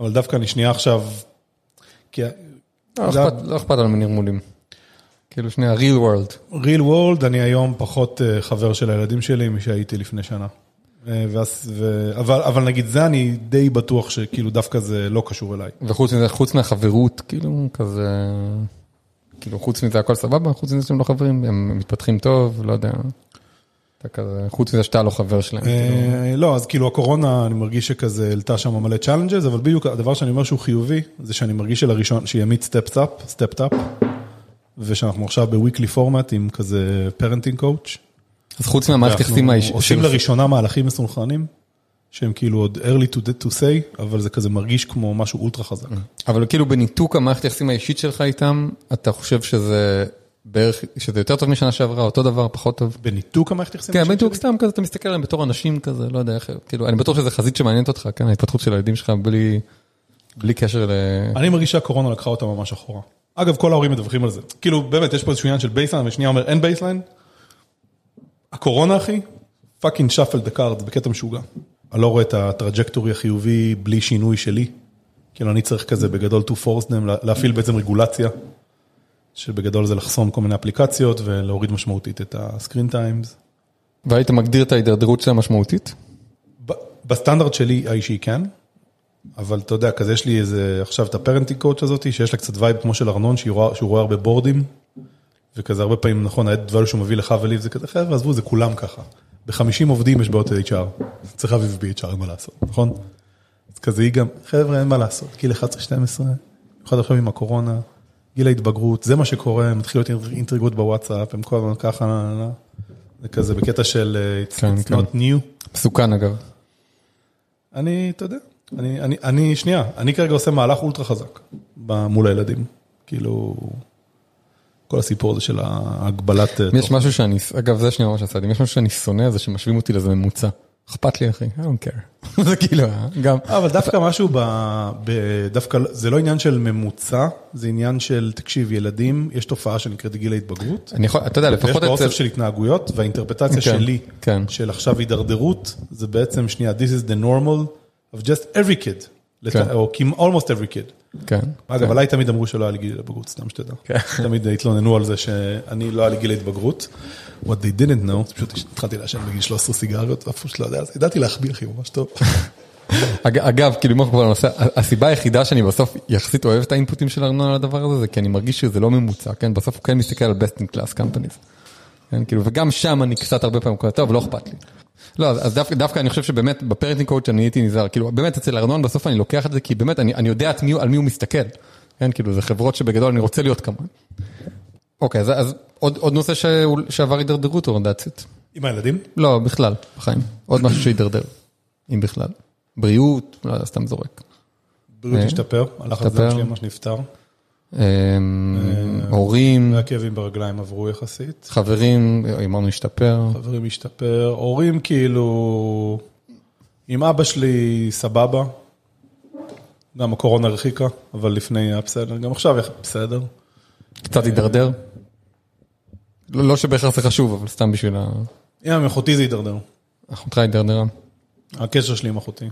אבל דווקא אני שנייה עכשיו, כי לא לא אכפת לנו מנרמולים. כאילו שנייה, real world. real world, אני היום פחות אה, חבר של הילדים שלי משהייתי לפני שנה. אה, ואז- ו... אבל, אבל נגיד זה אני די בטוח שכאילו דווקא זה לא קשור אליי. וחוץ מזה, חוץ מהחברות, כאילו, כזה... כאילו, חוץ מזה הכל סבבה, חוץ מזה שאתם לא חברים, הם מתפתחים טוב, לא יודע. אתה כזה, חוץ מזה שאתה לא חבר שלהם. כאילו. אה, לא, אז כאילו הקורונה, אני מרגיש שכזה העלתה שם מלא challenges, אבל בדיוק הדבר שאני אומר שהוא חיובי, זה שאני מרגיש שלראשונה, שמית steps up, stepped up, ושאנחנו עכשיו ב weekly format עם כזה parenting coach. אז חוץ מהמערכת יחסים האישית. עושים לראשונה מהלכים מסונכרנים, שהם כאילו עוד early to, to say, אבל זה כזה מרגיש כמו משהו אולטרה חזק. אבל כאילו בניתוק המערכת היחסים האישית שלך איתם, אתה חושב שזה בערך, שזה יותר טוב משנה שעברה, אותו דבר, פחות טוב? בניתוק המערכת יחסים? כן, האישית בדיוק שלי? סתם כזה, אתה מסתכל עליהם בתור אנשים כזה, לא יודע איך, כאילו, אני בטוח שזה חזית שמעניינת אותך, כן, ההתפתחות של הילדים שלך בלי, בלי קשר ל... אני מרגיש שהקורונה לקחה אותה ממש אחורה. אגב, כל ההורים מדווחים על זה. כאילו, באמת, יש פה איזשהו עניין של baseline, ושנייה אומר, אין baseline. הקורונה, אחי, fucking shuffled the cards בקטע משוגע. אני לא רואה את ה trajectory החיובי בלי שינוי שלי. כאילו, אני צריך כזה בגדול to force them, לה- להפעיל בעצם רגולציה, שבגדול זה לחסום כל מיני אפליקציות ולהוריד משמעותית את ה screen times. והיית מגדיר את ההידרדרות שלה משמעותית? בסטנדרט שלי האישי כן, אבל אתה יודע, כזה יש לי איזה, עכשיו את ה parenting coach הזאת, שיש לה קצת vibe כמו של ארנון, שהיא רואה- שהוא רואה הרבה בורדים, וכזה הרבה פעמים, נכון, הדברים שהוא מביא לך ולי, זה כזה, חבר'ה, עזבו, זה כולם ככה. ב-50 עובדים יש בעיות HR, צריך להביא ב-HR, אין מה לעשות, נכון? אז כזה היא גם, חבר'ה, אין מה לעשות, גיל 11-12, במיוחד עכשיו עם הקורונה, גיל ההתבגרות, זה מה שקורה, מתחיל להיות אינטריגות בוואטסאפ, הם כל הזמן ככה, נה, נה, נה. זה כזה בקטע של it's, כן, it's כן. not new. מסוכן אגב. אני, אתה יודע, אני, אני, אני, שנייה, אני כרגע עושה מהלך אולטרה חזק מול הילדים. כאילו, כל הסיפור הזה של ההגבלת... אה, יש. משהו שאני, אגב זה שנייה ממש לי, יש משהו שאני שונא זה שמשווים אותי לזה ממוצע. אכפת לי אחי, I don't care. זה כאילו, אה, גם, אבל דווקא משהו ב... ב... דווקא זה לא עניין של ממוצע, זה עניין של, תקשיב, ילדים, יש תופעה שנקראת גיל ההתבגרות. אני יכול, אתה יודע, ויש לפחות בה אצל, אוסף של התנהגויות, והאינטרפטציה כן, שלי, כן. של עכשיו הידרדרות, זה בעצם, שנייה, this is the normal of just every kid, כן. או almost every kid. כן, אגב, עליי תמיד אמרו שלא היה לי גיל התבגרות, סתם שתדע. כן. תמיד התלוננו על זה שאני לא היה לי גיל ההתבגרות. What they didn't know, פשוט התחלתי לעשן בגיל 13 סיגריות, ואף פשוט לא יודע, אז ידעתי להחביא אחי, ממש טוב. אג- אגב, כאילו אם אנחנו כבר בנושא, הסיבה היחידה שאני בסוף יחסית אוהב את האינפוטים של ארנונה לדבר הזה, זה כי אני מרגיש שזה לא ממוצע, כן? בסוף הוא כן מסתכל על best in class companies. כן, כאילו, וגם שם אני קצת הרבה פעמים קורא, טוב, לא אכפת לי. לא, אז דווקא, דווקא אני חושב שבאמת בפרנטינג קוד שאני הייתי נזהר, כאילו, באמת אצל ארנון בסוף אני לוקח את זה, כי באמת אני, אני יודע מי, הוא- על מי הוא מסתכל. כן, כאילו, זה חברות שבגדול אני רוצה להיות כמובן. אוקיי, אז, אז עוד, עוד נושא שהוא- שעבר הידרדרות, that's it. עם הילדים? לא, בכלל, בחיים. עוד משהו שהידרדר, אם בכלל. בריאות, לא יודע, סתם זורק. בריאות אה, השתפר, השתפר. דם שלי ממש נפטר. אמ, הורים, והכאבים ברגליים עברו יחסית. חברים, אמרנו השתפר. חברים השתפר, הורים כאילו, עם אבא שלי סבבה, גם הקורונה הרחיקה, אבל לפני היה בסדר, גם עכשיו היה בסדר. קצת הידרדר. לא לא שבהכרח זה חשוב, אבל סתם בשביל ה... עם אחותי זה הידרדר, אחותך הידרדרה. הקשר שלי עם אחותי.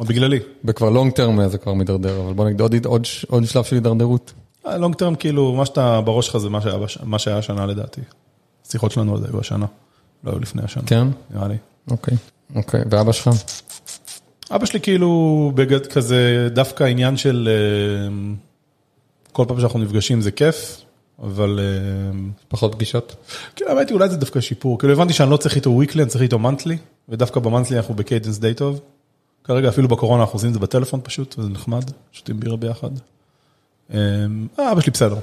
או בגללי. וכבר לונג טרם זה כבר מידרדר, אבל בוא נגיד עוד, עוד, עוד שלב של הידרדרות. long term כאילו, מה שאתה בראש שלך זה מה שהיה, מה שהיה השנה לדעתי. השיחות שלנו עוד היו השנה, לא היו לפני השנה, כן? נראה לי. אוקיי. אוקיי, ואבא שלך? אבא שלי כאילו בגדול כזה, דווקא עניין של אה, כל פעם שאנחנו נפגשים זה כיף, אבל אה, פחות פגישות? כאילו האמת היא אולי זה דווקא שיפור, כאילו הבנתי שאני לא צריך איתו weekly, אני צריך איתו monthly, ודווקא ב monthly אנחנו ב cadence די טוב. כרגע אפילו בקורונה אנחנו עושים את זה בטלפון פשוט, וזה נחמד, שותים בירה ביחד. אה, אבא שלי בסדר.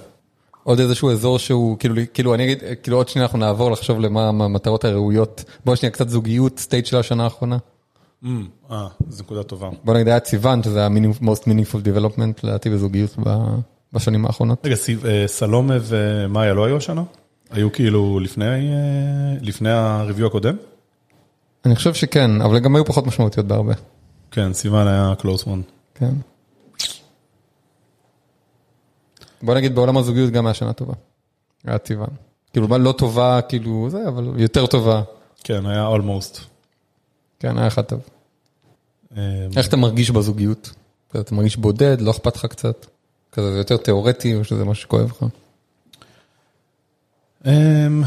עוד איזשהו אזור שהוא, כאילו, כאילו אני אגיד, כאילו עוד שנייה אנחנו נעבור לחשוב למה מה המטרות הראויות. בוא שנייה קצת זוגיות, סטייט של השנה האחרונה. אה, זו נקודה טובה. בוא נגיד היה ציוון, שזה ה-most meaningful development לדעתי בזוגיות בשנים האחרונות. רגע, אה, סלומה ומאיה לא היו השנה? היו כאילו לפני, אה, לפני הריוויו הקודם? אני חושב שכן, אבל גם היו פחות משמעותיות בהרבה. כן, סיוון היה close one. כן. בוא נגיד בעולם הזוגיות גם היה שנה טובה. היה ציוון. כאילו מה לא טובה, כאילו זה, אבל יותר טובה. כן, היה almost. כן, היה אחד טוב. אה, איך אתה מרגיש בזוגיות? אתה מרגיש בודד, לא אכפת לך קצת? כזה זה יותר תיאורטי או שזה משהו שכואב לך? אמ,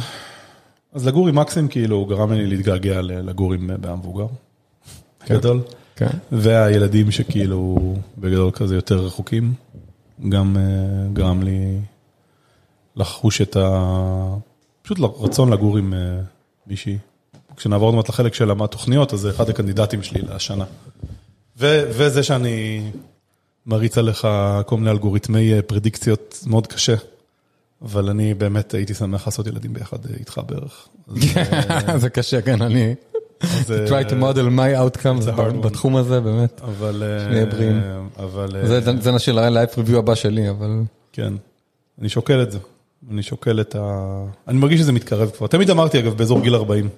אז לגור עם מקסים כאילו הוא גרם לי להתגעגע לגור עם בעם מבוגר. גדול. כן. והילדים שכאילו בגדול כזה יותר רחוקים, גם אה, גרם לי לחוש את ה... פשוט רצון לגור עם אה, מישהי. כשנעבור עוד מעט לחלק של התוכניות, אז זה אחד הקנדידטים שלי לשנה. ו- וזה שאני מריץ עליך כל מיני אלגוריתמי אה, פרדיקציות מאוד קשה, אבל אני באמת הייתי שמח לעשות ילדים ביחד איתך בערך. זה קשה, כן, אני... אה, try to model my outcomes. בתחום הזה, באמת. אבל... אה, שנהיה בריאים. אבל... אה, זה נשאיר ללייב ריוויו הבא שלי, אבל... כן, אני שוקל את זה. אני שוקל את ה... אני מרגיש שזה מתקרב כבר. תמיד אמרתי, אגב, באזור גיל 40.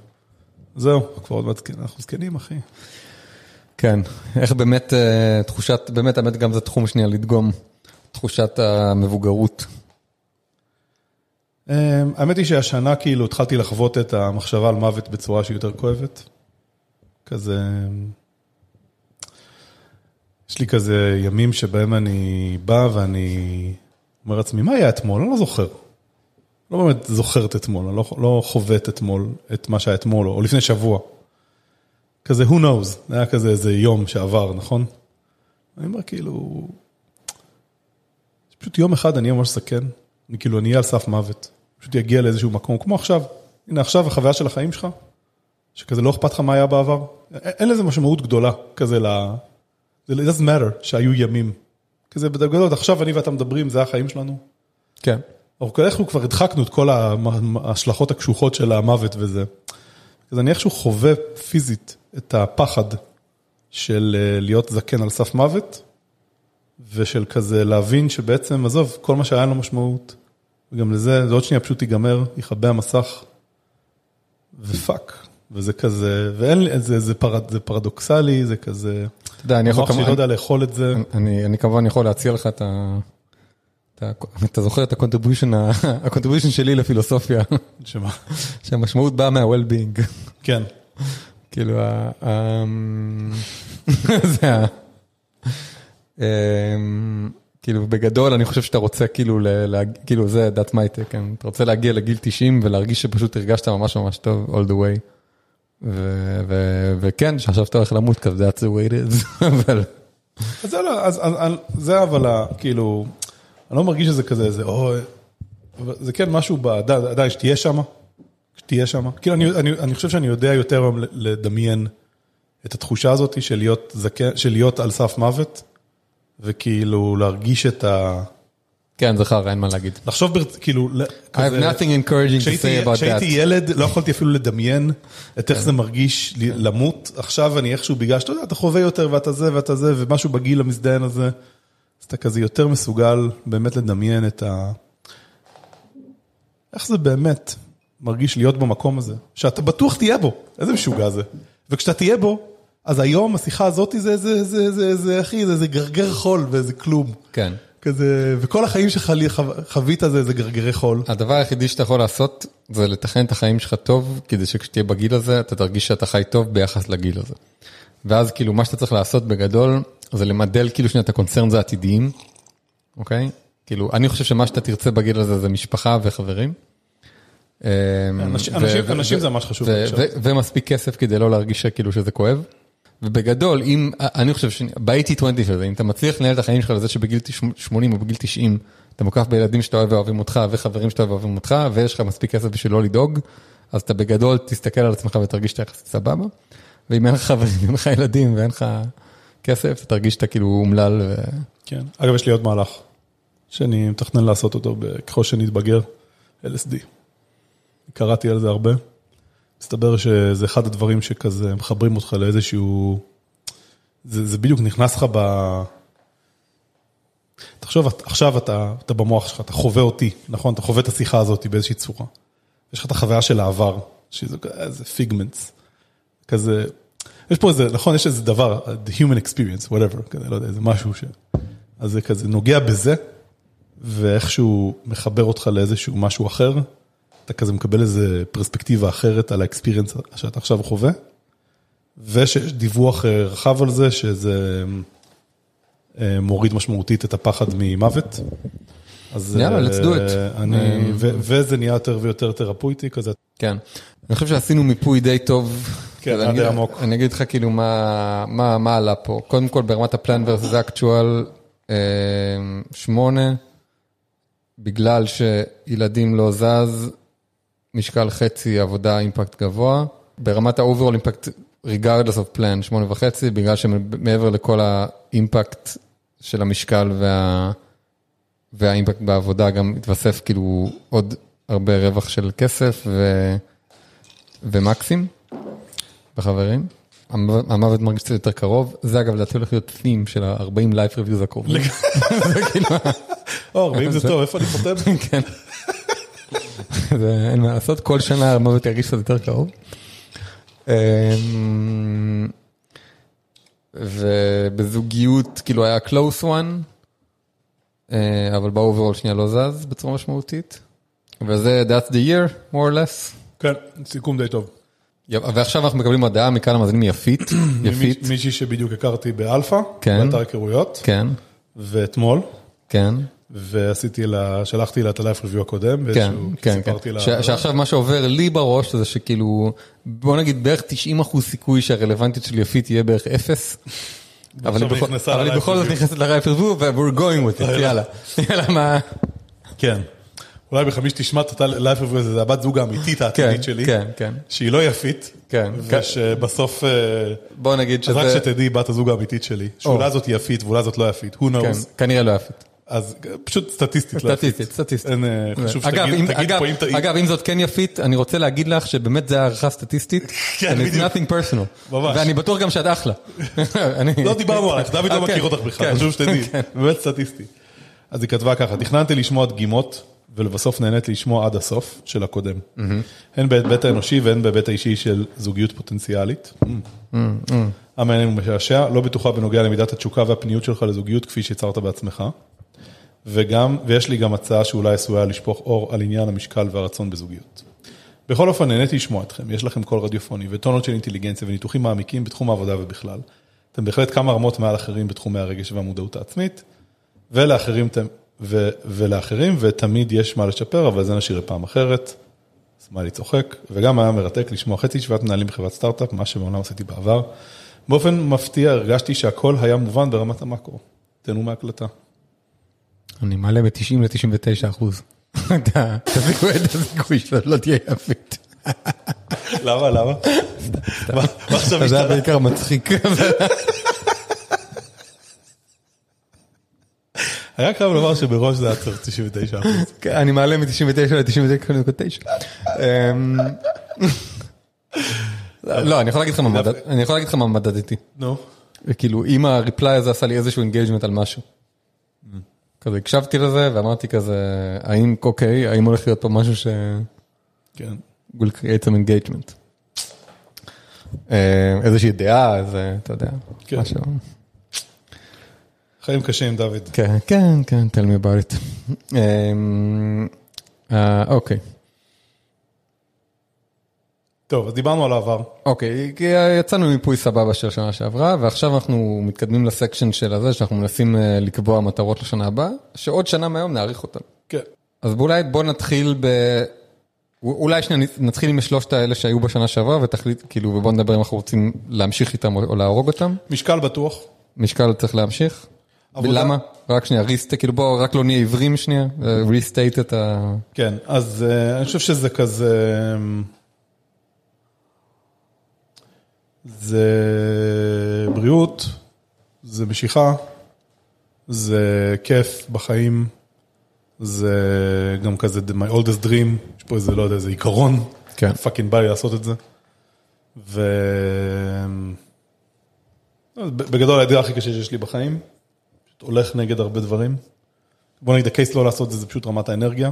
זהו, כבר עוד מעט, אנחנו זקנים, אחי. כן, איך באמת אה, תחושת, באמת, האמת גם זה תחום שנייה לדגום, תחושת המבוגרות. אמ, האמת היא שהשנה כאילו התחלתי לחוות את המחשבה על מוות בצורה שהיא יותר כואבת. כזה... יש לי כזה ימים שבהם אני בא ואני אומר לעצמי, מה היה אתמול? אני לא זוכר. לא באמת זוכר את אתמול, אני לא, לא חווה את אתמול, את מה שהיה אתמול, או לפני שבוע. כזה, who knows, היה כזה איזה יום שעבר, נכון? אני אומר כאילו, פשוט יום אחד אני אהיה ממש סכן, אני כאילו, אני אהיה על סף מוות. פשוט יגיע לאיזשהו מקום, כמו עכשיו. הנה, עכשיו החוויה של החיים שלך, שכזה לא אכפת לך מה היה בעבר. אין לזה משמעות גדולה, כזה ל... זה doesn't matter שהיו ימים. כזה בגדול, עכשיו אני ואתה מדברים, זה החיים שלנו. כן. אנחנו כבר הדחקנו את כל ההשלכות הקשוחות של המוות וזה. אז אני איכשהו חווה פיזית את הפחד של אה, להיות זקן על סף מוות, ושל כזה להבין שבעצם, עזוב, כל מה שהיה לו משמעות, וגם לזה, זה עוד שנייה פשוט ייגמר, יכבה המסך, ופאק. וזה כזה, ואין לי, זה, זה, פרד, זה פרדוקסלי, זה כזה, אתה יודע, אני יכול המוח שלי לא כמובן, יודע לאכול את זה. אני אני כמובן יכול להציע לך את ה... את ה- אתה זוכר את ה contribution שלי לפילוסופיה, שמה? שהמשמעות באה מה-well-being. כן. כאילו, ה... ה- זה ה... אמ, כאילו, בגדול, אני חושב שאתה רוצה כאילו, ל- להג- כאילו, זה, that's my take, כן? אתה רוצה להגיע לגיל 90 ולהרגיש שפשוט הרגשת ממש ממש טוב all the way. וכן, שעכשיו אתה הולך למות, כזה, that's the way it is, אבל... אז זה לא, אז, אז, אז זה אבל, כאילו, אני לא מרגיש שזה כזה, זה אוי, זה כן משהו, עדיין שתהיה שם, שתהיה שם. כאילו, אני חושב שאני יודע יותר היום לדמיין את התחושה הזאת של להיות זקן, של להיות על סף מוות, וכאילו להרגיש את ה... כן, זכר, אין מה להגיד. לחשוב, ברצ- כאילו, I have nothing encouraging to כשהייתי say about כשהייתי that. ילד, לא יכולתי אפילו לדמיין את איך זה מרגיש לי- למות. עכשיו אני איכשהו, בגלל שאתה יודע, אתה חווה יותר ואתה זה ואתה זה, ומשהו בגיל המזדיין הזה, אז אתה כזה יותר מסוגל באמת לדמיין את ה... איך זה באמת מרגיש להיות במקום הזה, שאתה בטוח תהיה בו, איזה משוגע זה. וכשאתה תהיה בו, אז היום השיחה הזאת זה, זה, זה, זה, זה, אחי, זה, זה גרגר חול וזה כלום. כן. כזה, וכל החיים שלך חווית זה, זה גרגרי חול. הדבר היחידי שאתה יכול לעשות זה לתכנן את החיים שלך טוב, כדי שכשתהיה בגיל הזה אתה תרגיש שאתה חי טוב ביחס לגיל הזה. ואז כאילו מה שאתה צריך לעשות בגדול זה למדל כאילו שנייה את הקונצרנס העתידיים, אוקיי? כאילו אני חושב שמה שאתה תרצה בגיל הזה זה משפחה וחברים. אמ, אנשים- ו- אנשים- ו- אנשים ו- זה ממש חשוב. ומספיק כסף כדי לא להרגיש שכאילו שזה כואב. ובגדול, אם, אני חושב שב-80-20 של זה, אם אתה מצליח לנהל את החיים שלך לזה שבגיל 80 או בגיל 90, אתה מוקף בילדים שאתה אוהב ואוהבים אותך, וחברים שאתה אוהב ואוהבים אותך, ויש לך מספיק כסף בשביל לא לדאוג, אז אתה בגדול תסתכל על עצמך ותרגיש שאתה יחסית סבבה. ואם אין לך חברים, אין לך ילדים ואין לך כסף, אתה תרגיש שאתה כאילו אומלל. ו... כן. אגב, יש לי עוד מהלך, שאני מתכנן לעשות אותו ככל שנתבגר, LSD. קראתי על זה הרבה. מסתבר שזה אחד הדברים שכזה מחברים אותך לאיזשהו... זה, זה בדיוק נכנס לך ב... תחשוב, עכשיו אתה, אתה במוח שלך, אתה חווה אותי, נכון? אתה חווה את השיחה הזאת באיזושהי צורה. יש לך את החוויה של העבר, שזה איזה פיגמנטס. כזה, יש פה איזה, נכון, יש איזה דבר, the human experience, whatever, כזה, לא יודע, איזה משהו ש... אז זה כזה נוגע בזה, ואיכשהו מחבר אותך לאיזשהו משהו אחר, אתה כזה מקבל איזה פרספקטיבה אחרת על האקספיריאנס שאתה עכשיו חווה, ושיש דיווח אה, רחב על זה, שזה אה, מוריד משמעותית את הפחד ממוות. אז יאללה, let's do it. אה, אני, ו- וזה נהיה יותר ויותר תרפויטי כזה. כן. אני חושב שעשינו מיפוי די טוב. כן, אגיד- עמוק. אני אגיד לך כאילו מה, מה, מה עלה פה. קודם כל ברמת הפלן versus actual, אה, שמונה, בגלל שילדים לא זז, משקל חצי עבודה אימפקט גבוה. ברמת ה-overall אימפקט, regardless of plan, שמונה וחצי, בגלל שמעבר לכל האימפקט של המשקל וה... והאימפקט בעבודה גם התווסף כאילו עוד הרבה רווח של כסף ו... ומקסים בחברים. המ- המוות מרגיש קצת יותר קרוב, זה אגב לדעתי הולך להיות theme של ה-40 life reviews הקרובים. כאילו, או, 40 זה טוב, איפה אני חותם? כן. אין מה לעשות, כל שנה המוות ירגיש קצת יותר קרוב. אמ, ובזוגיות כאילו היה close one, אה, אבל ב overall שנייה לא זז בצורה משמעותית. וזה that's the year, more or less. כן, סיכום די טוב. ועכשיו אנחנו מקבלים הודעה מכאן המאזינים יפית, יפית, מיש- מישהי שבדיוק הכרתי באלפא, כן. באתר היכרויות, כן, ואתמול, כן, ועשיתי לה, שלחתי לה את ה life review הקודם, כן, כן, כן. לה, ש- שעכשיו מה שעובר לי בראש זה שכאילו, בוא נגיד בערך 90 אחוז סיכוי שהרלוונטיות של יפית תהיה בערך אפס. אבל היא בכל- אבל היא בכל זאת. נכנסת לרייף ריוויו ו-we're going with it, יאללה. יאללה מה... כן. אולי בחמיש תשמע את הלייף ריוויו הזה, זה הבת זוג האמיתית כן, העתידית שלי, כן, כן. שהיא לא יפית, כן. ושבסוף, אה, בוא נגיד אז רק שזה... שתדעי, בת הזוג האמיתית שלי, שאולי זאת יפית ואולי זאת לא יפית, who כן, knows, כנראה לא יפית. אז פשוט סטטיסטית יפית. סטטיסטית, סטטיסטית. אין, אה, חשוב אגב, שתגיד פה אם ת- אגב, אם זאת כן יפית, אני רוצה להגיד לך שבאמת זה הערכה סטטיסטית, כן, and it's בדיוק. nothing personal. ממש. ואני בטוח גם שאת אחלה. אני- לא דיברנו עלייך, דוד לא אה, מכיר אותך בכלל, כן, חשוב שתדעי, כן. באמת סטטיסטי. אז היא כתבה ככה, תכננתי לשמוע דגימות ולבסוף נהנית לשמוע עד הסוף של הקודם. הן בהיבט האנושי והן בהיבט האישי של זוגיות פוטנציאלית. המעניין ומשעשע, לא בטוחה בנוגע למידת התשוקה והפניות שלך לזוגיות כפי שהצהרת בעצמך. וגם, ויש לי גם הצעה שאולי עשויה לשפוך אור על עניין המשקל והרצון בזוגיות. בכל אופן, נהניתי לשמוע אתכם, יש לכם קול רדיופוני וטונות של אינטליגנציה וניתוחים מעמיקים בתחום העבודה ובכלל. אתם בהחלט כמה רמות מעל אחרים בתחומי הרגש והמודעות העצמית, ולאחרים, ו, ולאחרים, ותמיד יש מה לשפר, אבל זה נשאיר לפעם אחרת. סמיילי צוחק, וגם היה מרתק לשמוע חצי ישיבת מנהלים בחברת סטארט-אפ, מה שמעולם עשיתי בעבר. באופן מפתיע הרגשתי שהכל היה מובן ברמת המאקרו. תהנו מהקלטה. אני מעלה ב-90 ל-99 אחוז. תזיקו את הסיכוי שלו, לא תהיה יפית. למה, למה? מה עכשיו זה היה? בעיקר מצחיק. אני רק חייב לומר שבראש זה היה צריך 99 אחוז. כן, אני מעלה מ-99 ל-99.9. אמ, לא, אני יכול להגיד לך מה מדדתי. נו. כאילו, אם ה reply הזה עשה לי איזשהו engagement על משהו. כזה הקשבתי לזה ואמרתי כזה, האם, אוקיי, האם הולך להיות פה משהו ש... כן. will create some engagement. אה, איזושהי דעה, איזה, אתה יודע, כן. משהו. חיים קשים, דוד. כן, כן, כן, tell me about it. אמ, אה, אוקיי, טוב, אז דיברנו על העבר. אוקיי, כי יצאנו מיפוי סבבה של שנה שעברה, ועכשיו אנחנו מתקדמים לסקשן של הזה, שאנחנו מנסים אה, לקבוע מטרות לשנה הבאה, שעוד שנה מהיום נעריך אותן. כן. אז אולי בוא נתחיל ב... אולי שנייה נתחיל עם שלושת האלה שהיו בשנה שעברה, ותחליט, כאילו, ובוא נדבר אם אנחנו רוצים להמשיך איתם או להרוג אותם. משקל בטוח. משקל צריך להמשיך. עבודה. למה? רק שנייה, ריסט, כאילו בוא רק לא נהיה עיוורים שנייה, ריסטייט את ה... כן, אז אה, אני חושב שזה כזה... זה בריאות, זה משיכה, זה כיף בחיים, זה גם כזה my oldest dream, יש פה איזה, לא יודע, איזה עיקרון, כן. fucking בא לי לעשות את זה. ו... בגדול האתגר הכי קשה שיש לי בחיים, פשוט הולך נגד הרבה דברים. בוא נגיד, ה case לא לעשות את זה, זה פשוט רמת האנרגיה.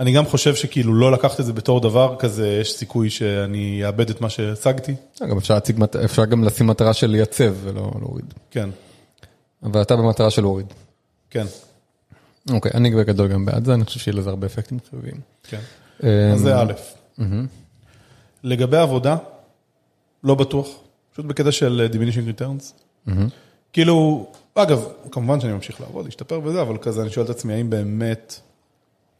אני גם חושב שכאילו לא לקחת את זה בתור דבר כזה, יש סיכוי שאני אאבד את מה שהשגתי. גם אפשר להציג, אפשר גם לשים מטרה של לייצב ולא להוריד. כן, אבל אתה במטרה של להוריד. כן, אוקיי, אני בגדול גם בעד זה, אני חושב שיהיה לזה הרבה אפקטים חיוביים. כן. אמ, אז זה א'. לגבי עבודה, לא בטוח, פשוט בקטע של diminishing returns. כאילו, אגב, כמובן שאני ממשיך לעבוד, להשתפר וזה, אבל כזה אני שואל את עצמי, האם באמת,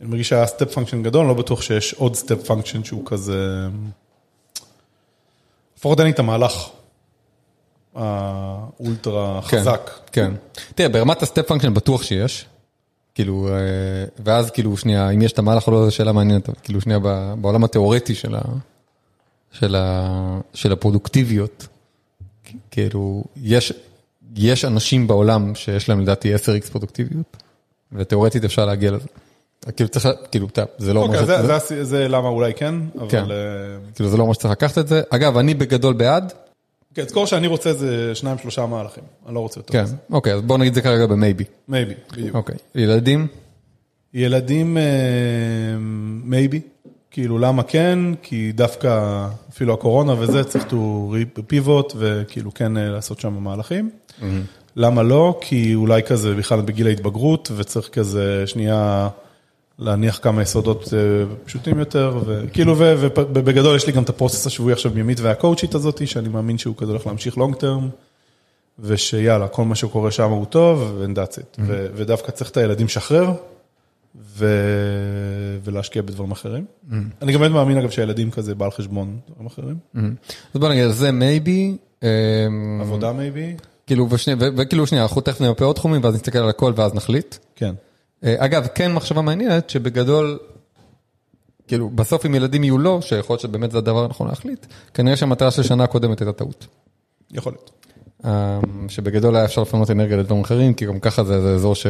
אני מרגיש שהיה step function גדול, לא בטוח שיש עוד step function שהוא כזה, לפחות אין לי את המהלך האולטרה כן, חזק. כן. תראה, ברמת ה step function בטוח שיש. כאילו, אה, ואז כאילו, שנייה, אם יש את המהלך או לא, זו שאלה מעניינת, כאילו, שנייה, בעולם התיאורטי של ה... של ה... של הפרודוקטיביות, כאילו, יש, יש אנשים בעולם שיש להם לדעתי 10x פרודוקטיביות, ותיאורטית אפשר להגיע לזה. כאילו, צריך, כאילו, זה לא אומר אוקיי, שזה- זה- למה אולי כן, כן. אבל... אה, כאילו, זה לא אומר שצריך לקחת את זה. אגב, אני בגדול בעד, כן, תזכור שאני רוצה איזה שניים, שלושה מהלכים, אני לא רוצה יותר. כן, אוקיי, אז בוא נגיד זה כרגע ב maybe. Maybe, בדיוק. אוקיי, ילדים? ילדים, maybe, כאילו למה כן, כי דווקא אפילו הקורונה וזה, צריך to pivot וכאילו כן אה, לעשות שם מהלכים. למה לא? כי אולי כזה בכלל בגיל ההתבגרות וצריך כזה שנייה להניח כמה יסודות אה, פשוטים יותר, וכאילו, ובגדול יש לי גם את ה process השבועי עכשיו מימית והקואוצ'ית הזאת, שאני מאמין שהוא כזה הולך להמשיך long term. ושיאללה, כל מה שקורה שם הוא טוב, and that's it. ו- ודווקא צריך את הילדים לשחרר, ולהשקיע בדברים אחרים. אני גם באמת מאמין, אגב, שהילדים כזה בא על חשבון דברים אחרים. אז בוא נגיד, זה maybe. עבודה maybe? כאילו, וכאילו שנייה, אנחנו תכף נמפה עוד תחומים ואז נסתכל על הכל ואז נחליט. כן. אה, אגב, כן מחשבה מעניינת שבגדול, כאילו, בסוף אם ילדים יהיו לא, שיכול להיות שבאמת זה הדבר הנכון להחליט, כנראה שהמטרה של שנה הקודמת הייתה טעות. יכול להיות. אה, שבגדול היה אפשר לפנות אנרגיה לדברים אחרים, כי גם ככה זה זה אזור ש...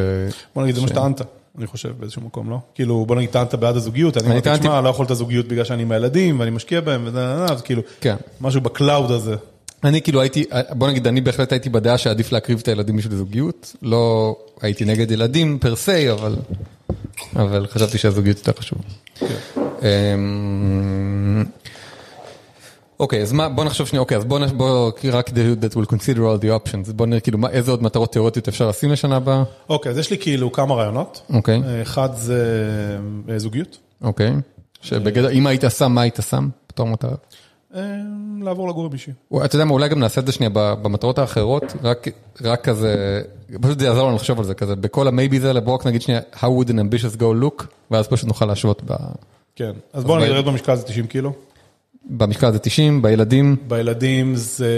בוא נגיד, זה מה שטענת, אני חושב, באיזשהו מקום, לא? כאילו, בוא נגיד, טענת בעד הזוגיות, אני טענתי- תשמע, לא יכול את הזוגיות בגלל שאני עם הילדים, ואני משקיע בהם, וזה, אז כאילו, כן. משהו ב cloud הזה. אני כאילו הייתי, בוא נגיד, אני בהחלט הייתי בדעה שעדיף להקריב את הילדים בשביל זוגיות. לא הייתי נגד ילדים פר סי, אבל אבל חשבתי שהזוגיות יותר חשוב. אמ, אוקיי, אז מה, בוא נחשוב שנייה, אוקיי, אז בוא, בוא, רק that will consider all the options, בוא נראה כאילו מה- איזה עוד מטרות תיאורטיות אפשר לשים לשנה הבאה, אוקיי, אז יש לי כאילו כמה רעיונות. אוקיי, אחד זה אה, זוגיות, אוקיי, שבגדול, אם היית שם, מה היית שם בתור מטרה? אה, לעבור לגור אישי. אתה יודע מה, אולי גם נעשה את זה שנייה במטרות האחרות, רק, רק כזה, פשוט זה יעזור לנו לחשוב על זה, כזה, בכל המייביז האלה, בואו רק נגיד שנייה, how would an ambitious go look, ואז פשוט נוכל להשוות ב... כן, אז בואו ב- נרד במשקל זה 90 קילו. במשקל זה 90, בילדים, בילדים זה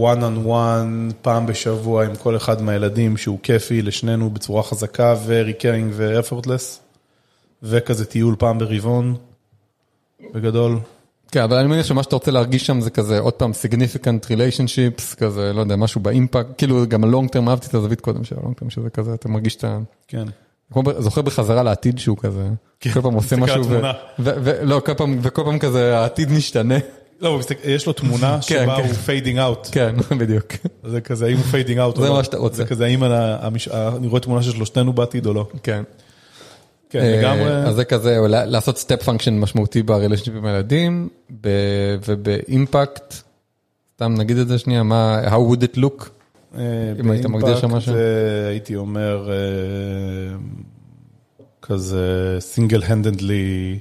one on one, פעם בשבוע עם כל אחד מהילדים שהוא כיפי לשנינו בצורה חזקה ו-recurring ו-effortless, וכזה טיול פעם ברבעון, בגדול. כן, אבל אני מניח שמה שאתה רוצה להרגיש שם זה כזה, עוד פעם, significant relationships, כזה, לא יודע, משהו ב impact, כאילו גם ה long term, אהבתי את הזווית קודם של ה long term, שזה כזה, אתה מרגיש את ה... כן. כמו זוכר בחזרה לעתיד שהוא כזה, כל פעם עושה משהו, ו-. ו- ו- לא, כל פעם, וכל פעם כזה העתיד משתנה, לא, יש לו תמונה שבה כן. הוא fading out. כן, בדיוק. זה כזה, האם הוא fading out או זה לא. מה שאתה רוצה. זה כזה, האם אני רואה תמונה של שלושתנו בעתיד או לא. כן. כן, אה, לגמרי. אז זה כזה, לעשות step function משמעותי ב relationship עם הילדים, וב impact, סתם נגיד את זה שנייה, מה, how would it look? אה, אם היית מגדיר שם ב impact משהו? זה, הייתי אומר, אה, כזה single-handedly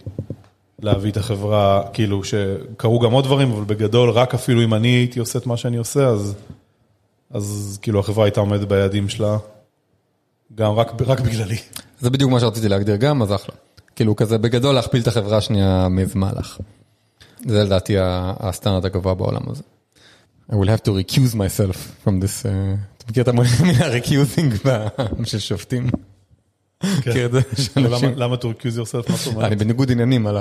להביא את החברה, כאילו שקרו גם עוד דברים, אבל בגדול רק אפילו אם אני הייתי עושה את מה שאני עושה, אז, אז כאילו החברה הייתה עומדת ביעדים שלה, גם רק, רק בגללי. זה בדיוק מה שרציתי להגדיר גם, אז אחלה. כאילו כזה בגדול להכפיל את החברה השנייה מאיזה מהלך. זה לדעתי הסטנדרט הגבוה בעולם הזה. I will have to recuse myself from this, אה, אתה מכיר את המילה recusing של שופטים? מכיר את זה? שאנשים- למה, to recuse yourself? מה זאת אומרת? אני בניגוד עניינים על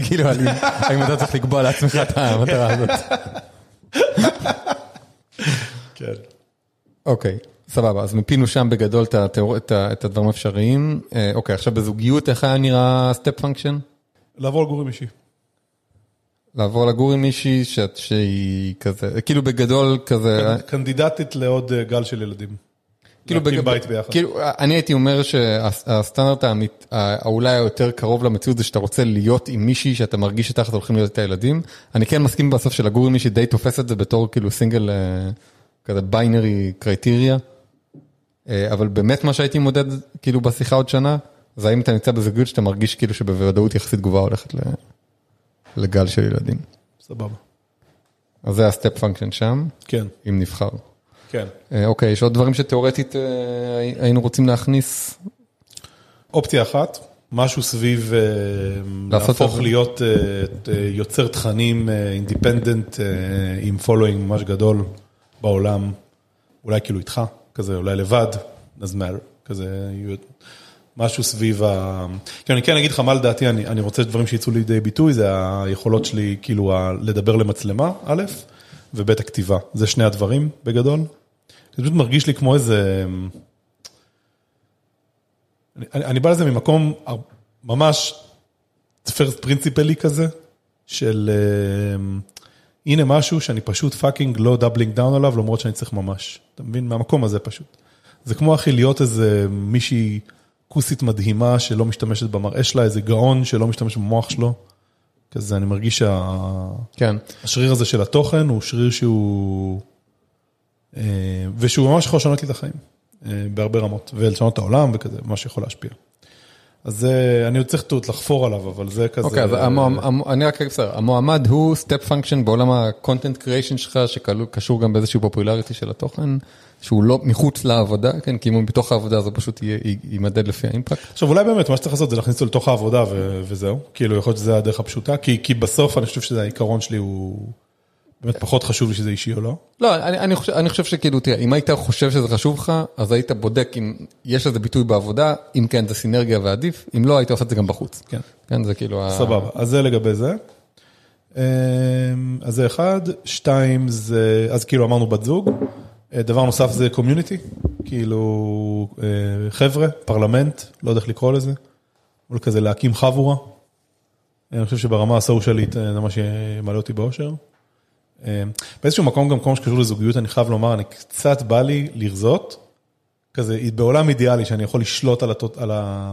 כאילו, האם אתה צריך לקבוע לעצמך את המטרה הזאת. כן. אוקיי, סבבה, אז מיפינו שם בגדול את התיאור- את ה- את הדברים האפשריים. אה, אוקיי, עכשיו בזוגיות, איך היה נראה step function? לעבור לגור עם מישהי. לעבור לגור עם מישהי שהיא כזה, כאילו בגדול כזה, candidate-ית לעוד אה, גל של ילדים. כאילו בג- בית ביחד. כאילו אני הייתי אומר שהסטנדרט האמית- ה- אולי היותר קרוב למציאות זה שאתה רוצה להיות עם מישהי שאתה מרגיש שאתם הולכים להיות את הילדים. אני כן מסכים בסוף שלגור עם מישהי די תופס את זה בתור כאילו סינגל אה, כזה binary criteria. אה, אבל באמת מה שהייתי מודד כאילו בשיחה עוד שנה, זה האם אתה נמצא בזוגיות שאתה מרגיש כאילו שבוודאות יחסית גבוהה הולכת לגל של ילדים. סבבה. אז זה ה step function שם, כן, אם נבחר. כן. אה, אוקיי, יש עוד דברים שתאורטית אה, היינו רוצים להכניס? אופציה אחת, משהו סביב להפוך. להיות יוצר תכנים independent עם following ממש גדול בעולם, אולי כאילו איתך, כזה, אולי לבד, doesn't matter, כזה, משהו סביב ה... כי אני כן אגיד לך מה לדעתי, אני, אני רוצה דברים שיצאו לידי ביטוי, זה היכולות שלי כאילו ה- לדבר למצלמה, א', וב' הכתיבה, זה שני הדברים בגדול. זה פשוט מרגיש לי כמו איזה... אני, אני בא לזה ממקום ממש first principle כזה, של אה, הנה משהו שאני פשוט fucking לא doubling down עליו, למרות שאני צריך ממש. אתה מבין? מהמקום הזה פשוט. זה כמו אחי להיות איזה מישהי כוסית מדהימה שלא משתמשת במראה שלה, איזה גאון שלא משתמש במוח שלו. כזה, אני מרגיש כן. שהשריר הזה של התוכן הוא שריר שהוא... אה, ושהוא ממש יכול לשנות לי את החיים, אה, בהרבה רמות, ולשנות את העולם וכזה, ממש יכול להשפיע. אז זה, אני עוד צריך עוד לחפור עליו, אבל זה כזה... אוקיי, אז אני רק בסדר, המועמד הוא step function בעולם ה-content creation שלך, שקשור גם באיזשהו popularity של התוכן, שהוא לא מחוץ לעבודה, כן, כי אם הוא בתוך העבודה זה פשוט יימדד לפי ה impact. עכשיו אולי באמת מה שצריך לעשות זה להכניס אותו לתוך העבודה וזהו, כאילו יכול להיות שזה הדרך הפשוטה, כי, כי בסוף אני חושב שזה העיקרון שלי הוא, באמת פחות חשוב לי שזה אישי או לא. לא, אני, אני, חושב, אני חושב שכאילו, תראה, אם היית חושב שזה חשוב לך, אז היית בודק אם יש לזה ביטוי בעבודה, אם כן זה סינרגיה ועדיף, אם לא, היית עושה את זה גם בחוץ. כן. כן, זה כאילו... ה- סבבה, אז זה לגבי זה. אמ, אז זה אחד, שתיים זה, אז כאילו אמרנו בת זוג, אה, דבר נוסף זה קומיוניטי, כאילו אה, חבר'ה, פרלמנט, לא יודע איך לקרוא לזה, אבל כזה להקים חבורה. אני חושב שברמה הסושיאלית אה, זה מה שמעלה אותי באושר. אה, באיזשהו מקום גם כל מה שקשור לזוגיות, אני חייב לומר, אני קצת בא לי לרזות, כזה, בעולם אידיאלי שאני יכול לשלוט על ה...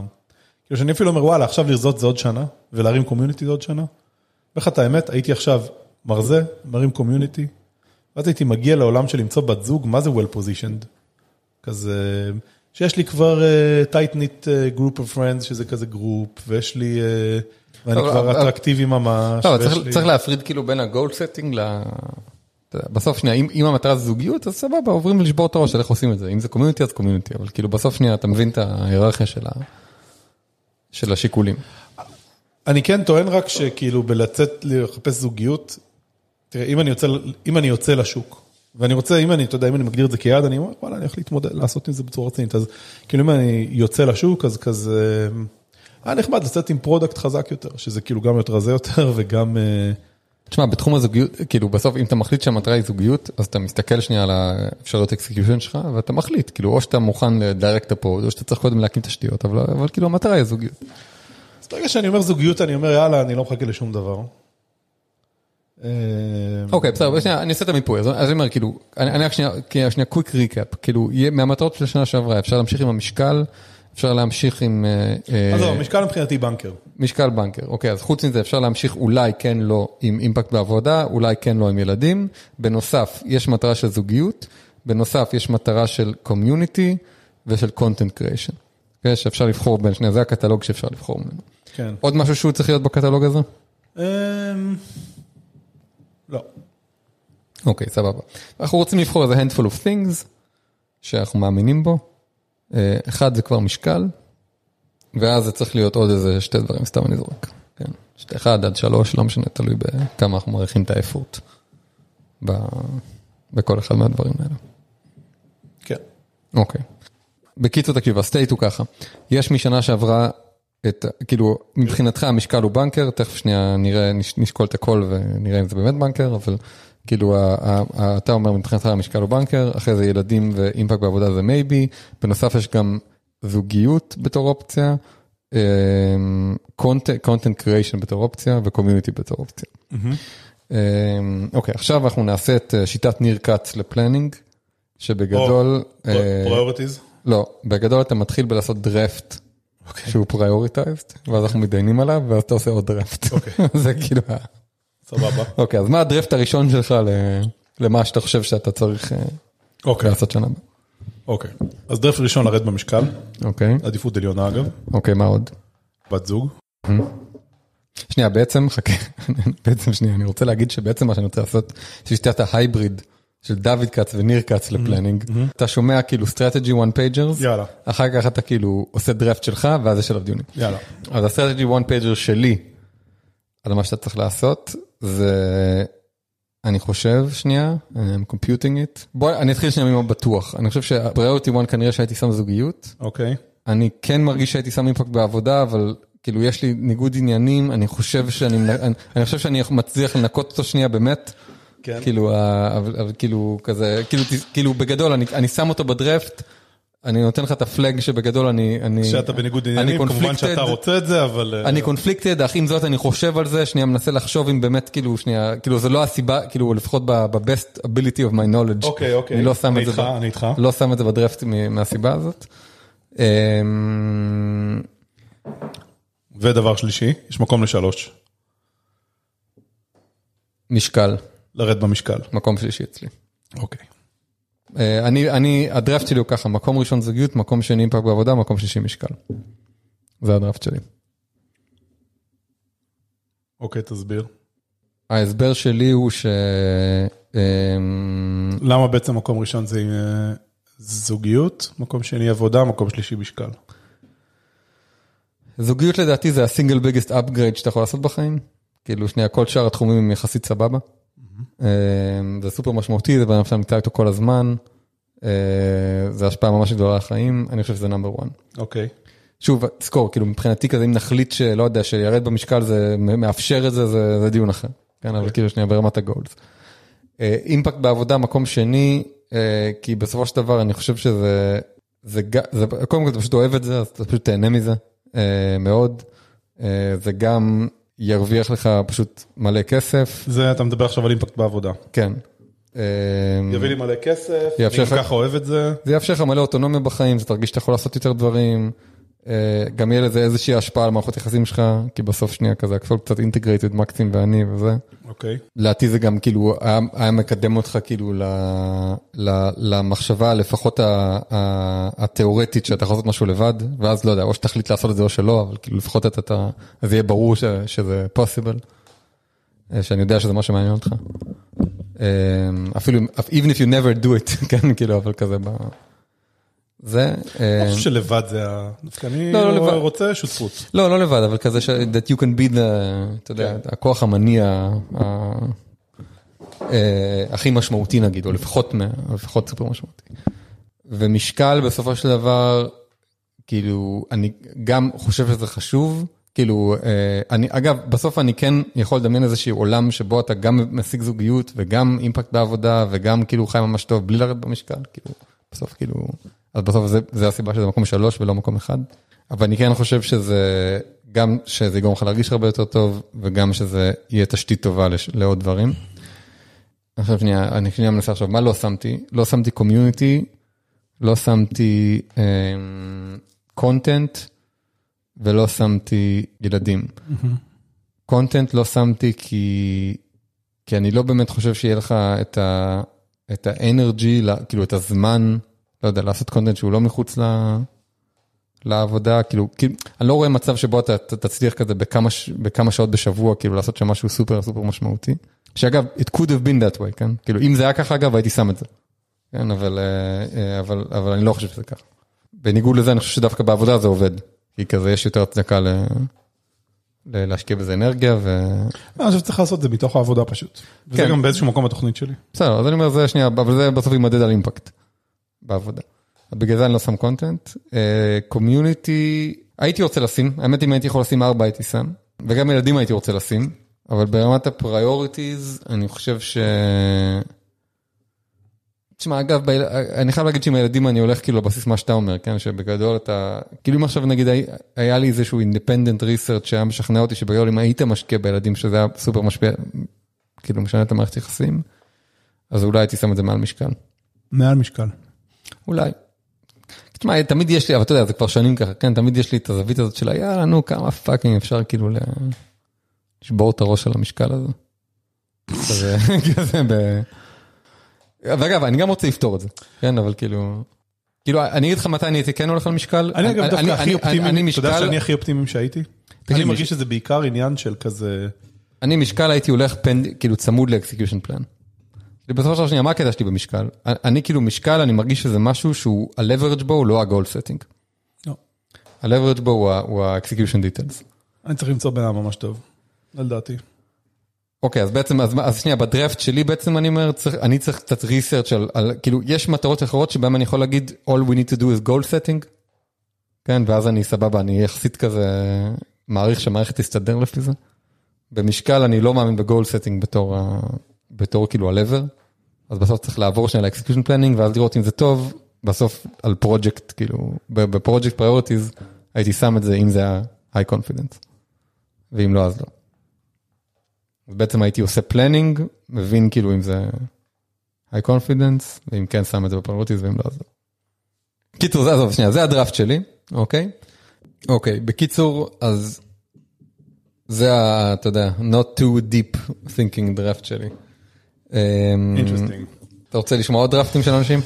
כאילו שאני אפילו אומר, וואלה, עכשיו לרזות זה עוד שנה, ולהרים community זה עוד שנה. ואיך את האמת, הייתי עכשיו מרזה, מרים community, ואז הייתי מגיע לעולם של למצוא בת זוג, מה זה well positioned? כזה, שיש לי כבר uh, tight knit uh, group of friends, שזה כזה group, ויש לי, uh, ואני כבר אטרקטיבי ממש. לא, צריך, להפריד כאילו בין ה goal setting ל... בסוף שנייה, אם, אם המטרה זה זוגיות, אז סבבה, עוברים לשבור את הראש על איך עושים את זה. אם זה community, אז community, אבל כאילו בסוף שנייה אתה מבין את ההיררכיה. של השיקולים. אני כן טוען רק שכאילו בלצאת לחפש זוגיות, תראה, אם אני יוצא, אם אני יוצא לשוק, ואני רוצה, אם אני, אתה יודע, אם אני מגדיר את זה כיעד, אני אומר, וואלה, אני הולך להתמודד, לעשות עם זה בצורה רצינית. אז כאילו אם אני יוצא לשוק, אז כזה, היה נחמד לצאת עם product חזק יותר, שזה כאילו גם יותר רזה יותר וגם, אה, תשמע, בתחום הזוגיות, כאילו בסוף אם אתה מחליט שהמטרה היא זוגיות, אז אתה מסתכל שנייה על האפשרויות execution שלך, ואתה מחליט, כאילו או שאתה מוכן ל direct effort, או שאתה צריך קודם להקים תשתיות, אבל, אבל כאילו המטרה היא זוגיות. אז ברגע שאני אומר זוגיות, אני אומר, יאללה, אני לא מחכה לשום דבר. אה, אוקיי, בסדר, שנייה, אני אעשה את המיפוי, אז אני אומר, כאילו, אני רק שנייה, שנייה, quick recap, כאילו, מהמטרות של השנה שעברה, אפשר להמשיך עם המשקל, אפשר להמשיך עם אה, אה, אז זהו, המשקל מבחינתי בנקר. משקל בנקר, אוקיי, אז חוץ מזה אפשר להמשיך אולי כן לא עם אימפקט בעבודה, אולי כן לא עם ילדים, בנוסף, יש מטרה של זוגיות, בנוסף, יש מטרה של קומיוניטי ושל קונטנט קריאיישן, אוקיי, שאפשר לבחור בין שני, זה הקטלוג שאפשר לבחור ממנו. כן. עוד משהו שהוא צריך להיות בקטלוג הזה? אמ, לא. אוקיי, סבבה. אנחנו רוצים לבחור איזה handful of things שאנחנו מאמינים בו. אה, אחד זה כבר משקל, ואז זה צריך להיות עוד איזה שתי דברים, סתם אני זורק. כן, שתי, אחד עד שלוש, לא משנה, תלוי בכמה אנחנו מעריכים את האפורט ב- בכל אחד מהדברים האלה. כן. אוקיי. בקיצור, תקשיב, הסטייט הוא ככה, יש משנה שעברה את, כאילו, מבחינתך המשקל הוא בנקר, תכף שנייה נראה, נש- נשקול את הכל ונראה אם זה באמת בנקר, אבל כאילו, אתה אומר מבחינתך המשקל הוא banker, אחרי זה ילדים ו impact בעבודה זה maybe, בנוסף יש גם זוגיות בתור אופציה, content creation בתור אופציה ו community בתור אופציה. אמ, אוקיי, עכשיו אנחנו נעשה את אה, שיטת ניר כץ ל planning, שבגדול... אה, priorities. לא, בגדול אתה מתחיל בלעשות דרפט שהוא prioritized, ואז אנחנו מתדיינים עליו, ואז אתה עושה עוד דרפט. אוקיי. זה כאילו, סבבה. אוקיי, אז מה הדרפט הראשון שלך למה שאתה חושב שאתה צריך אה, אוקיי. לעשות שנה הבאה? אוקיי. אז דרף ראשון לרדת במשקל, אוקיי, עדיפות עליונה אגב, אוקיי, מה עוד? בת זוג. שנייה, בעצם, חכה, בעצם שנייה, אני רוצה להגיד שבעצם מה שאני רוצה לעשות, שיטת ההייבריד של דוד כץ וניר כץ לפלנינג, אתה שומע כאילו strategy one pagers, יאללה. אחר כך אתה כאילו עושה דרפט שלך, ואז יש עליו דיונים. יאללה. אז ה strategy one pager שלי, על מה שאתה צריך לעשות, זה, אני חושב, שנייה, I'm computing it. בוא, אני אתחיל שנייה ממה בטוח. אני חושב ש-priority one כנראה שהייתי שם זוגיות. אוקיי. אני כן מרגיש שהייתי שם impact בעבודה, אבל כאילו יש לי ניגוד עניינים, אני חושב שאני, אני, אני חושב שאני מצליח לנקות אותו שנייה באמת. כן. כאילו, אבל, אבל כאילו כזה, כאילו, כאילו בגדול, אני, אני שם אותו בדרפט, אני נותן לך את הפלג שבגדול אני, אני, כשאתה בניגוד אני עניינים, כמובן. שאתה רוצה את זה, אבל... אה, אני קונפליקטד, אך עם זאת אני חושב על זה, שנייה מנסה לחשוב אם באמת כאילו שנייה, כאילו זה לא הסיבה, כאילו לפחות ב-best ability of my knowledge. אוקיי, אוקיי. אני לא שם אני את זה, אני איתך. לא שם את זה בדרפט מהסיבה הזאת. אמ, ודבר שלישי, יש מקום לשלוש, משקל, לרדת במשקל. מקום שלישי אצלי. אוקיי. אה, אני, אני, הדרפט שלי הוא ככה, מקום ראשון זוגיות, מקום שני אימפקט בעבודה, מקום שלישי משקל. זה הדרפט שלי. אוקיי, תסביר. ההסבר שלי הוא ש... אמ, למה בעצם מקום ראשון זה אה, זוגיות, מקום שני עבודה, מקום שלישי משקל. זוגיות לדעתי זה הסינגל ביגסט אפגרייד שאתה יכול לעשות בחיים. כאילו שנייה, כל שאר התחומים הם יחסית סבבה. אה, זה סופר משמעותי, זה בן אדם שאתה נמצא איתו כל הזמן. אה, זה השפעה ממש גדולה על החיים, אני חושב שזה נאמבר 1. אוקיי. שוב, תזכור, כאילו מבחינתי כזה, אם נחליט שלא יודע, שירד במשקל זה מאפשר את זה, זה, זה דיון אחר. כן, אבל כאילו שנייה ברמת הגולדס. אימפקט בעבודה, מקום שני, אה, כי בסופו של דבר אני חושב שזה, זה, זה, קודם כל אתה פשוט אוהב את זה, אז אתה פשוט תהנה מזה אה, מאוד. אה, זה גם ירוויח לך פשוט מלא כסף, זה, אתה מדבר עכשיו על אימפקט בעבודה. כן. יביא לי מלא כסף, אני לך- ככה אוהב את זה. זה יאפשר לך מלא אוטונומיה בחיים, זה תרגיש שאתה יכול לעשות יותר דברים. גם יהיה לזה איזושהי השפעה על מערכות יחסים שלך, כי בסוף שנייה כזה הכל קצת אינטגרייטד מקסים ואני וזה. אוקיי. לדעתי זה גם כאילו היה, היה מקדם אותך כאילו ל, ל, למחשבה לפחות ה, ה, התיאורטית שאתה יכול לעשות משהו לבד, ואז לא יודע, או שתחליט לעשות את זה או שלא, אבל כאילו לפחות אתה, אתה אז יהיה ברור ש, שזה possible, אה, שאני יודע שזה מה שמעניין אותך. אה, אפילו, even if you never do it, כן, כאילו, אבל כזה ב... זה, אה, אני חושב שלבד זה ה... דווקא אני לא, לא. רוצה שותפות. לא, לא לבד, אבל כזה ש- that you can be the, אתה יודע, הכוח המניע אה, הכי משמעותי נגיד, או לפחות, לפחות סופר משמעותי. ומשקל בסופו של דבר, כאילו, אני גם חושב שזה חשוב, כאילו, אה, אני, אגב, בסוף אני כן יכול לדמיין איזשהו עולם שבו אתה גם משיג זוגיות וגם אימפקט בעבודה וגם כאילו חי ממש טוב בלי לרדת במשקל, כאילו, בסוף כאילו, אז בסוף זה, זה הסיבה שזה מקום שלוש ולא מקום אחד. אבל אני כן חושב שזה, גם שזה יגרום לך להרגיש הרבה יותר טוב וגם שזה יהיה תשתית טובה לש, לעוד דברים. עכשיו שנייה, אני שנייה מנסה עכשיו, מה לא שמתי? לא שמתי community, לא שמתי content ולא שמתי ילדים. content לא שמתי כי, כי אני לא באמת חושב שיהיה לך את ה... את ה energy, כאילו את הזמן, לא יודע, לעשות content שהוא לא מחוץ ל... לעבודה, כאילו, כאילו, אני לא רואה מצב שבו אתה תצליח כזה בכמה, ש- בכמה שעות בשבוע, כאילו לעשות שם משהו סופר סופר משמעותי. שאגב, it could have been that way, כן? כאילו, אם זה היה ככה, אגב, הייתי שם את זה. כן, אבל, אה, אה, אבל, אבל אני לא חושב שזה ככה. בניגוד לזה, אני חושב שדווקא בעבודה זה עובד. כי כזה יש יותר הצדקה ל... ל- להשקיע בזה אנרגיה, ו... אני חושב שצריך לעשות את זה מתוך העבודה פשוט. וזה כן. גם באיזשהו מקום בתוכנית שלי. בסדר, אז אני אומר זה שנייה, אבל זה בסוף יימדד על אימפקט בעבודה. בגלל זה אני לא שם קונטנט. קומיוניטי, הייתי רוצה לשים, האמת אם הייתי יכול לשים ארבע הייתי שם, וגם ילדים הייתי רוצה לשים, אבל ברמת ה priorities, אני חושב ש... תשמע, אגב, ביל... אני חייב להגיד שעם הילדים אני הולך כאילו לבסיס מה שאתה אומר, כן? שבגדול אתה... כאילו אם עכשיו נגיד היה- לי איזשהו independent research שהיה משכנע אותי שבגדול אם היית משקיע בילדים שזה היה סופר משפיע, כאילו משנה את המערכת יחסים, אז אולי הייתי שם את זה מעל משקל. מעל משקל. אולי. תשמע, תמיד יש לי, אבל אתה יודע, זה כבר שנים ככה, כן, תמיד יש לי את הזווית הזאת של יאללה, נו, כמה fucking אפשר כאילו. לשבור את הראש על המשקל הזה. כזה, כזה ב... ואגב, אני גם רוצה לפתור את זה, כן, אבל כאילו... כאילו, אני אגיד לך מתי אני הייתי כן הולך על משקל. אני אגב דווקא הכי אופטימי, אתה יודע שאני הכי אופטימי שהייתי? אני מרגיש שזה בעיקר עניין של כזה, אני משקל הייתי הולך פנד, כאילו צמוד לאקסקיושן פלן. בסופו של שנייה, מה הקטע שלי במשקל? אני כאילו משקל, אני מרגיש שזה משהו שהוא ה-leverage בו הוא לא ה-goal setting. לא. ה-leverage בו הוא ה-execution details. אני צריך למצוא בן ממש טוב, לדעתי. אוקיי, אז בעצם, אז, אז שנייה, בדראפט שלי בעצם אני אומר, צריך, אני צריך קצת ריסרצ' על, על, כאילו, יש מטרות אחרות שבהן אני יכול להגיד, all we need to do is goal setting, כן, ואז אני סבבה, אני יחסית כזה מעריך שהמערכת תסתדר לפי זה. במשקל אני לא מאמין ב-goal setting בתור, בתור כאילו ה-lever, אז בסוף צריך לעבור שנייה ל-execution planning, ואז לראות אם זה טוב, בסוף על פרויקט, כאילו, בפרויקט priorities, הייתי שם את זה אם זה היה high confidence, ואם לא, אז לא. אז בעצם הייתי עושה planning, מבין כאילו אם זה high confidence, ואם כן שם את זה ב priorities ואם לא אז לא. קיצור, זה עזוב, שנייה, זה הדראפט שלי, אוקיי? אוקיי, בקיצור, אז זה ה, אתה יודע, not too deep thinking draft שלי. אמ, interesting. אתה רוצה לשמוע עוד דראפטים של אנשים?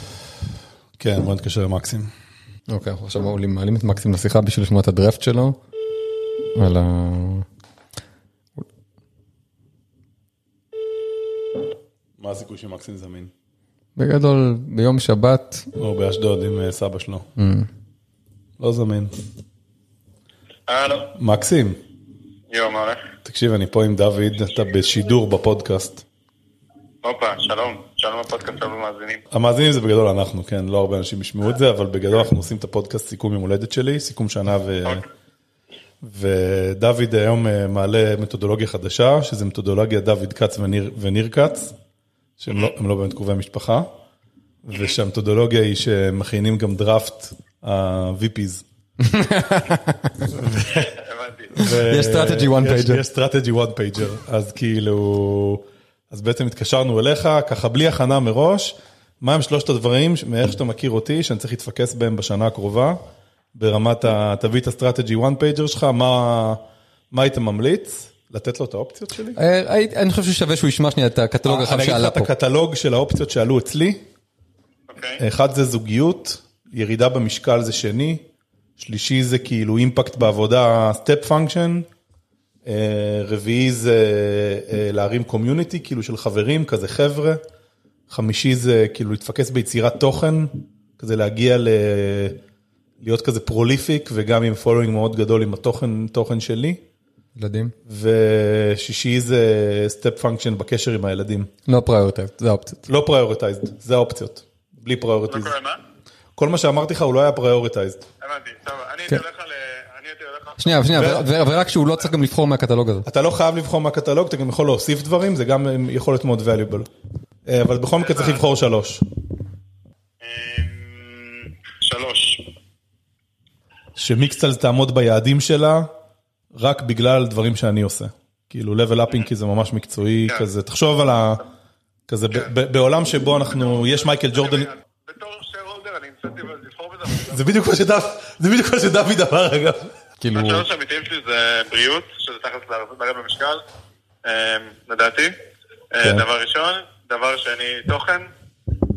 כן, בוא נתקשר למקסים. אוקיי, אנחנו עכשיו מעלים, את מקסים לשיחה בשביל לשמוע את הדראפט שלו. על ה... מה הסיכוי שמקסים זמין? בגדול, ביום שבת, או באשדוד עם אה, סבא שלו. לא זמין. הלו, מקסים, יואו, מה הולך? תקשיב, אני פה עם דוד, אתה בשידור בפודקאסט. הופה, שלום, שלום הפודקאסט, שלום המאזינים. המאזינים זה בגדול אנחנו, כן, לא הרבה אנשים ישמעו את זה, אבל בגדול אנחנו עושים את הפודקאסט סיכום יום הולדת שלי, סיכום שנה ו... ודוד היום אה, מעלה מתודולוגיה חדשה, שזה מתודולוגיה דוד כץ וניר, וניר כץ, שהם לא, הם לא באמת קרובי משפחה, ושהמתודולוגיה היא שמכינים גם דראפט ה-VPs. יש one יש- pager. יש strategy one pager, אז כאילו, אז בעצם התקשרנו אליך, ככה בלי הכנה מראש, מה הם שלושת הדברים, מאיך שאתה מכיר אותי, שאני צריך להתפקס בהם בשנה הקרובה, ברמת ה... תביא את ה strategy one pager שלך, מה, מה היית ממליץ? לתת לו את האופציות שלי? אה, אני חושב ששווה שהוא ישמע שנייה את הקטלוג הרחב אני אגיד לך שעלה את פה. הקטלוג של האופציות שעלו אצלי. אוקיי. אחד זה זוגיות, ירידה במשקל זה שני, שלישי זה כאילו impact בעבודה, step function, רביעי זה אה, להרים community, כאילו של חברים, כזה חבר'ה, חמישי זה כאילו להתפקס ביצירת תוכן, כזה להגיע ל... להיות כזה prolific וגם עם following מאוד גדול עם התוכן תוכן שלי, ילדים. ושישי זה step function בקשר עם הילדים. לא prioritize, זה האופציות. לא prioritized, זה האופציות, בלי לא prioritize. קורה מה? כל מה שאמרתי לך הוא לא היה prioritized. הבנתי, טוב, אני כן. הייתי הולך על... אני הייתי הולך על... שנייה, שנייה, ו- ו- ורק שהוא לא צריך גם לבחור מהקטלוג הזה. אתה לא חייב לבחור מהקטלוג, אתה גם יכול להוסיף דברים, זה גם יכול להיות מאוד valuable. אה, אבל בכל מקרה צריך לבחור שלוש. אמ, שלוש. שמיקסטיילס תעמוד ביעדים שלה, רק בגלל דברים שאני עושה. כאילו level upping כי זה ממש מקצועי, כן. כזה, תחשוב על ה... כזה, ב- ב- בעולם שבו אנחנו, יש מייקל ג'ורדן, בתור שייר הולדר אני המצאתי לבחור בזה. זה בדיוק מה שדוד אמר אגב. כאילו, השלוש האמיתיים שלי זה בריאות, שזה תכלס לרדת במשקל, אמ, לדעתי. אה, כן. דבר ראשון. דבר שני, תוכן.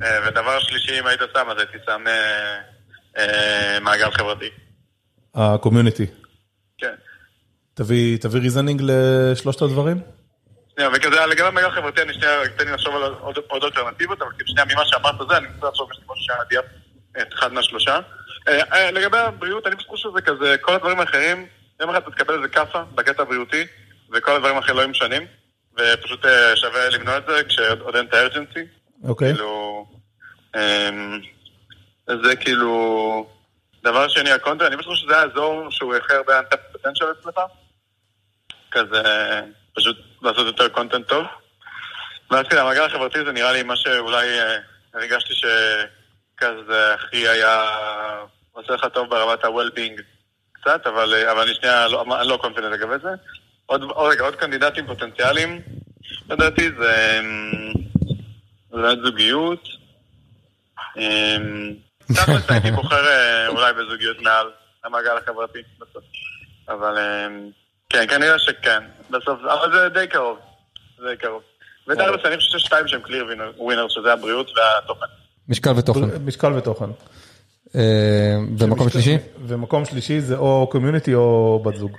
אה, ודבר שלישי, אם היית שם, אז הייתי שם אה, מעגל חברתי. ה community. כן. תביא, תביא reasoning לשלושת הדברים? שנייה, וכזה, לגבי המעגל החברתי, אני שנייה, תן לי לחשוב על עוד, אלטרנטיבות, אבל כאילו שנייה, ממה שאמרת זה, אני מנסה לחשוב משהו שהיה עדיף את אחד מהשלושה. אה, אה, לגבי הבריאות, אני חושב שזה כזה, כל הדברים האחרים, יום אחד אתה תקבל איזה כאפה בקטע הבריאותי, וכל הדברים האחרים לא משנים, ופשוט אה, שווה למנוע את זה כשעוד אין את ה urgency. אוקיי. כאילו, אמ, זה כאילו, דבר שני, הקונטנט, אני פשוט חושב שזה האזור שהוא הכי הרבה untapped potential אצלך. כזה, פשוט לעשות יותר קונטנט טוב. ואז כזה, המעגל החברתי זה נראה לי מה שאולי הרגשתי שכזה הכי היה עושה לך טוב ברמת ה-well-being קצת, אבל, אה, אבל אני שנייה, לא, אני לא קונפident לגבי זה. עוד, עוד, רגע, עוד קנדידטים פוטנציאליים, לדעתי, זה... אמ, זה באמת זוגיות. אמ, תכלס הייתי בוחר אה, אולי בזוגיות מעל המעגל החברתי בסוף. אבל כן, כנראה שכן. בסוף, אבל זה די קרוב. זה די קרוב. ותכלס אני חושב ששתיים שהם קליר ווינר, שזה הבריאות והתוכן. משקל ותוכן. משקל ותוכן. במקום שלישי? ומקום שלישי זה או קומיוניטי או בת זוג.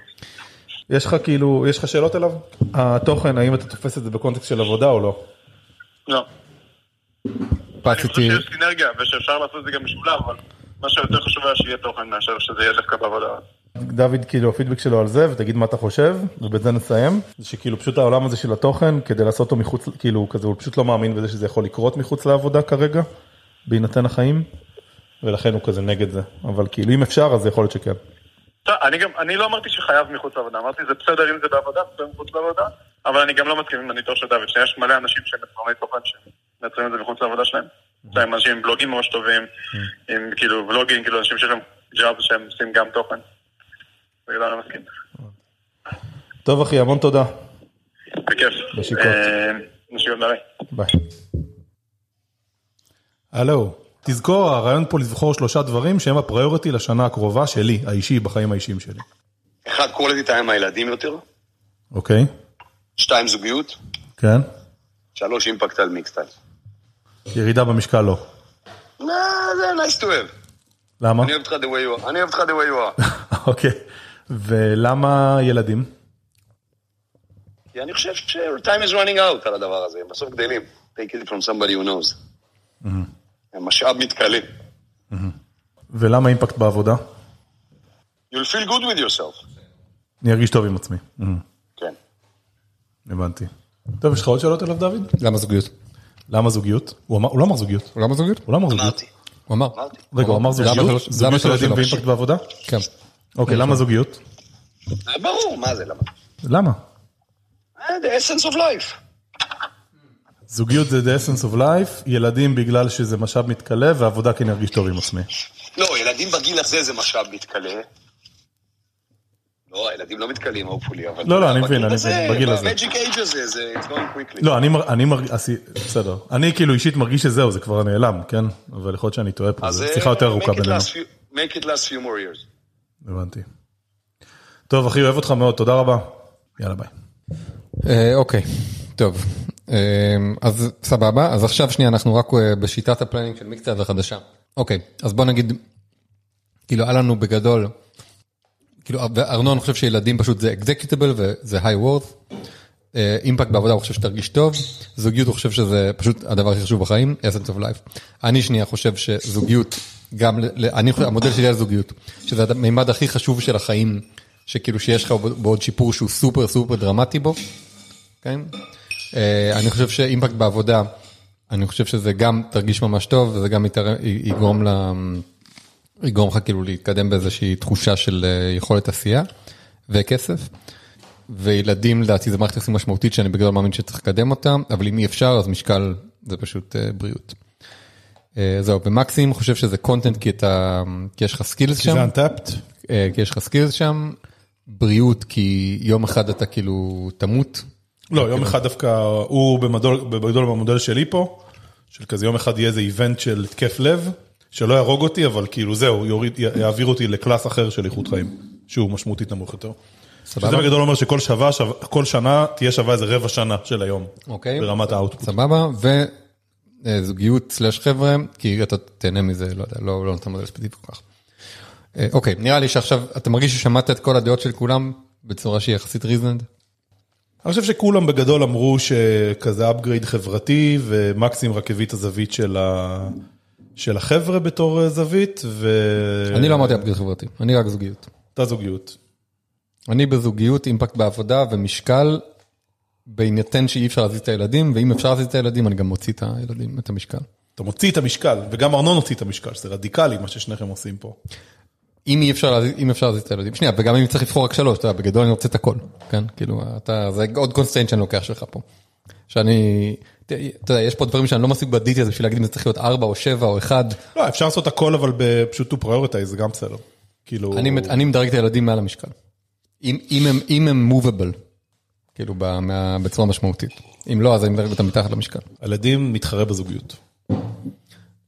יש לך כאילו, יש לך שאלות אליו? התוכן, האם אתה תופס את זה בקונטקסט של עבודה או לא? לא. אני חושב פציתי, שיש סינרגיה ושאפשר לעשות את זה גם משולב, אבל מה שיותר חשוב היה שיהיה תוכן מאשר שזה יהיה דווקא בעבודה. דוד, כאילו הפידבק שלו על זה, ותגיד מה אתה חושב, ובזה נסיים. זה שכאילו פשוט העולם הזה של התוכן, כדי לעשות אותו מחוץ, כאילו כזה, הוא פשוט לא מאמין בזה שזה יכול לקרות מחוץ לעבודה כרגע, בהינתן החיים, ולכן הוא כזה נגד זה. אבל כאילו אם אפשר, אז יכול להיות שכן. אני גם, אני לא אמרתי שחייב מחוץ לעבודה, אמרתי זה בסדר אם זה בעבודה, בסדר מחוץ לעבודה, אבל אני גם לא מסכים עם הניתוח של דוד, שיש מלא אנשים שהם יצרני תוכן שמייצרים את זה מחוץ לעבודה שלהם. יש להם אנשים עם בלוגים ממש טובים, עם כאילו ולוגים, כאילו אנשים שיש להם job שהם עושים גם תוכן. בגלל אני מסכים. טוב אחי, המון תודה. בכיף. נשיקות. אה, נשיקות, ביי. ביי. הלו, תזכור, הרעיון פה לבחור שלושה דברים שהם ה priority לשנה הקרובה שלי, האישי, בחיים האישיים שלי. אחד, quality time עם הילדים יותר. אוקיי? שתיים, זוגיות. כן? שלוש, אימפקט על מיקסטייל. ירידה במשקל לא. לא, זה nice to have. למה? אני אוהב אותך the way you are. אני אוהב אותך the way you are. אוקיי. ולמה ילדים? כי אני חושב ש-time is running out על הדבר הזה. בסוף גדלים. take it from somebody who knows. הם משאב מתכלה. ולמה אימפקט בעבודה? You'll feel good with yourself. אני ארגיש טוב עם עצמי. כן. הבנתי. טוב, יש לך עוד שאלות אליו, דוד? למה זוגיות? למה זוגיות? הוא אמר- הוא לא אמר זוגיות. הוא למה זוגיות? הוא לא אמר זוגיות. אמרתי. הוא אמר. רגע, הוא אמר זוגיות? זוגיות שלוש ילדים? ואימפקט בעבודה? כן. אוקיי, למה זוגיות? זה ברור, מה זה, למה? למה? אה, the essence of life. זוגיות זה the essence of life, ילדים בגלל שזה משאב מתכלה, ועבודה כי אני ארגיש טוב עם עצמי. לא, ילדים בגיל הזה זה משאב מתכלה. לא, הילדים לא מתכלים, hopefully, אבל... לא, לא, אני מבין, אני מבין, בגיל הזה. במג'יק אייג' הזה, זה it's going quickly. לא, אני מר- אני מרגיש, בסדר. אני כאילו אישית מרגיש שזהו, זה כבר נעלם, כן? אבל יכול להיות שאני טועה פה, זו אה, שיחה יותר ארוכה make it בינינו. last few- make it last few more years. הבנתי. טוב, אחי, אוהב אותך מאוד, תודה רבה. יאללה, ביי. אה, אוקיי, טוב. אה, אז סבבה, אז עכשיו שנייה אנחנו רק אה, בשיטת ה planning של מיקסטיילס החדשה. אוקיי, אז בוא נגיד, כאילו היה לנו בגדול, כאילו ארנון חושב שילדים פשוט זה אקזקיוטיבל וזה היי וורד. אימפקט בעבודה הוא חושב שתרגיש טוב, זוגיות הוא חושב שזה פשוט הדבר הכי חשוב בחיים, essence of life. אני שנייה חושב שזוגיות, גם, אני חושב, המודל שלי על זוגיות, שזה המימד הכי חשוב של החיים, שכאילו שיש לך בעוד שיפור שהוא סופר סופר דרמטי בו, כן? אה, אני חושב שאימפקט בעבודה, אני חושב שזה גם תרגיש ממש טוב, וזה גם יתר- יגרום ל... יגרום לך כאילו להתקדם באיזושהי תחושה של אה, יכולת עשייה וכסף. וילדים לדעתי זה מערכת יחסים משמעותית שאני בגדול מאמין שצריך לקדם אותה, אבל אם אי אפשר אז משקל זה פשוט אה, בריאות. אה, זהו, ומקסים חושב שזה content כי אתה, כי יש לך skills כי שם. זה untapped. אה, כי יש לך skills שם, בריאות כי יום אחד אתה כאילו תמות. לא, יום אחד דווקא, הוא בגדול במודל שלי פה, של כזה יום אחד יהיה איזה event של התקף לב, שלא יהרוג אותי, אבל כאילו זהו, יוריד, יעביר אותי ל class אחר של איכות חיים, שהוא משמעותית נמוך יותר. סבבה. שזה בגדול אומר שכל שווה, שווה, כל שנה תהיה שווה איזה רבע שנה של היום. אוקיי. ברמת ה output. סבבה, וזוגיות slash חבר'ה, כי אתה תהנה מזה, לא יודע, לא לא נותן מודל ספציפי כל כך. אה, אוקיי, נראה לי שעכשיו, אתה מרגיש ששמעת את כל הדעות של כולם בצורה שהיא יחסית ריזנד? אני חושב שכולם בגדול אמרו שכזה upgrade חברתי, ומקסים רק הביא את הזווית של, ה... של החבר'ה בתור אה, זווית, ו... אני לא אמרתי אפגריד חברתי, אני רק זוגיות. אותה זוגיות. אני בזוגיות, אימפקט בעבודה ומשקל, בהינתן שאי אפשר להזיז את הילדים, ואם אפשר להזיז את הילדים, אני גם מוציא את הילדים, את המשקל. אתה מוציא את המשקל, וגם ארנון הוציא את המשקל, שזה רדיקלי מה ששניכם עושים פה. אם אי אפשר אם אפשר להזיז את הילדים, שנייה, וגם אם צריך לבחור רק שלוש, אתה יודע, בגדול אני רוצה את הכל, כן? כאילו, אתה, זה עוד קונסטיינט שאני לוקח שלך פה. שאני, אתה יודע, יש פה דברים שאני לא מספיק בדיטי בשביל להגיד אם זה צריך להיות ארבע או שבע או אחד. לא, אפשר לעשות הכל, אבל פשוט to prioritize, זה גם בסדר. כאילו... אני, אני מדרג את הילדים מעל המשקל. אם, אם הם, אם הם מובבל, כאילו, ב- מה- בצורה משמעותית. אם לא, אז אני מדרג אותם מתחת למשקל. הילדים מתחרה בזוגיות.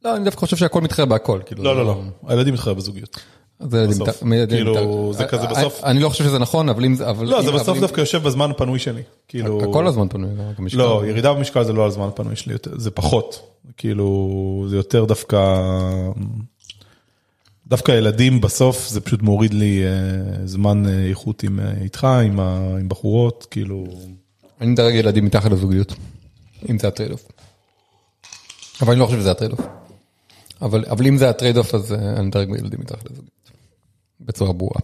לא, אני דווקא חושב שהכל מתחרה בהכל, כאילו. לא, לא, לא, הילדים מתחרה בזוגיות. בסוף. כאילו, זה כזה אני- בסוף. אני לא חושב שזה נכון, אבל אם זה... לא, זה בסוף דווקא יושב בזמן הפנוי שלי. כאילו... הכל הזמן פנוי, לא. לא, ירידה במשקל זה לא על זמן הפנוי שלי, זה פחות. כאילו, זה יותר דווקא... דווקא ילדים בסוף זה פשוט מוריד לי אה, זמן אה, איכות עם, אה, איתך, עם, בחורות, כאילו... אני מדרג ילדים מתחת לזוגיות, אם זה ה trade off. אבל אני לא חושב שזה ה trade off. אבל, אם זה ה trade off אז אה, אני מדרג ילדים מתחת לזוגיות. בצורה ברורה.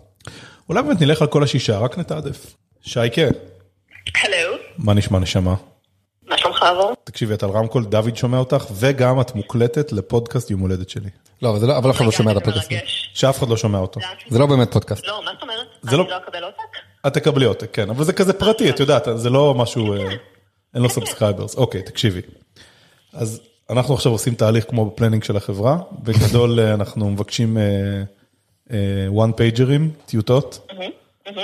אולי באמת נלך על כל השישה, רק נתעדף. שייקה, הלו, מה נשמע נשמה? מה שלומך עבור? תקשיבי, את על רמקול, דוד שומע אותך, וגם את מוקלטת לפודקאסט יום הולדת שלי. לא, אבל זה לא, אבל אף אחד לא שומע את הפודקאסט. שאף אחד לא שומע אותו. זה לא באמת פודקאסט. לא, מה זאת אומרת? זה לא- אני לא אקבל עותק? את תקבלי עותק, כן, אבל זה כזה פרטי, את יודעת, זה לא משהו, אה, אין לו subscribers. אוקיי, תקשיבי. אז אנחנו עכשיו עושים תהליך כמו ב planning של החברה, בגדול אה, אנחנו מבקשים one pager ים, טיוטות,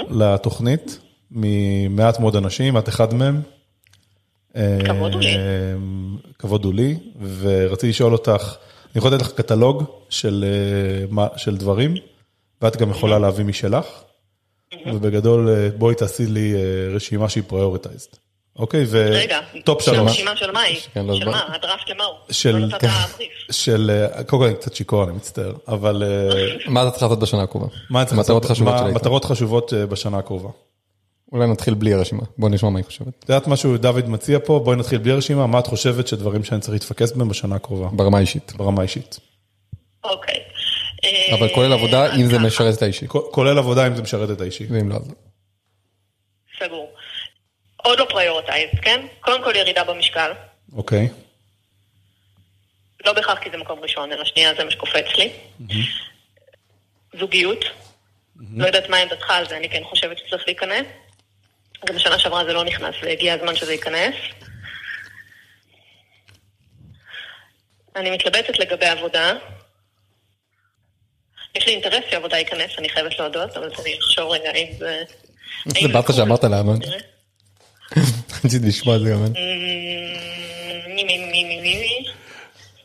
לתוכנית, ממעט מאוד אנשים, את אחד מהם. כבוד הוא לי. אה, כבוד הוא לי, ורציתי לשאול אותך, אני יכול לתת לך קטלוג של, אה, של דברים, ואת גם יכולה להביא משלך, ובגדול אה, בואי תעשי לי אה, רשימה שהיא פריורטייזד, אוקיי? רגע, וטופ של שלוש, רשימה של מה היא? כן, לא, של לא. מה? הדראפט למה הוא? של- לא נתת בריף. של, אה, קודם כל אני קצת שיכור, אני מצטער, אבל אה, מה אתה צריך לעשות בשנה הקרובה? מה אני צריך מטרות לעשות? חשובות מה- שלי. מטרות חשובות אה, בשנה הקרובה. אולי נתחיל בלי הרשימה. בוא נשמע מה היא חושבת. את יודעת משהו דוד מציע פה? בואי נתחיל בלי רשימה, מה את חושבת שדברים שאני צריך להתפקס בהם בשנה הקרובה, ברמה האישית. ברמה האישית? אוקיי. אבל כולל עבודה אם זה משרת את האישי. כולל עבודה אם זה משרת את האישי. ואם לא אז לא. סגור. עוד לא פריורטייז, כן? קודם כל ירידה במשקל. אוקיי. לא בהכרח כי זה מקום ראשון, אלא שנייה זה מה שקופץ לי. זוגיות. לא יודעת מה עמדתך על זה, אני כן חושבת שצריך להיכנס. גם בשנה שעברה זה לא נכנס, והגיע הזמן שזה ייכנס. אני מתלבטת לגבי עבודה. יש לי אינטרס שעבודה ייכנס, אני חייבת להודות, אבל אני אחשוב רגע אם זה... זה באת. שאמרת לאמן. רציתי לשמוע את זה גם. אני. מי?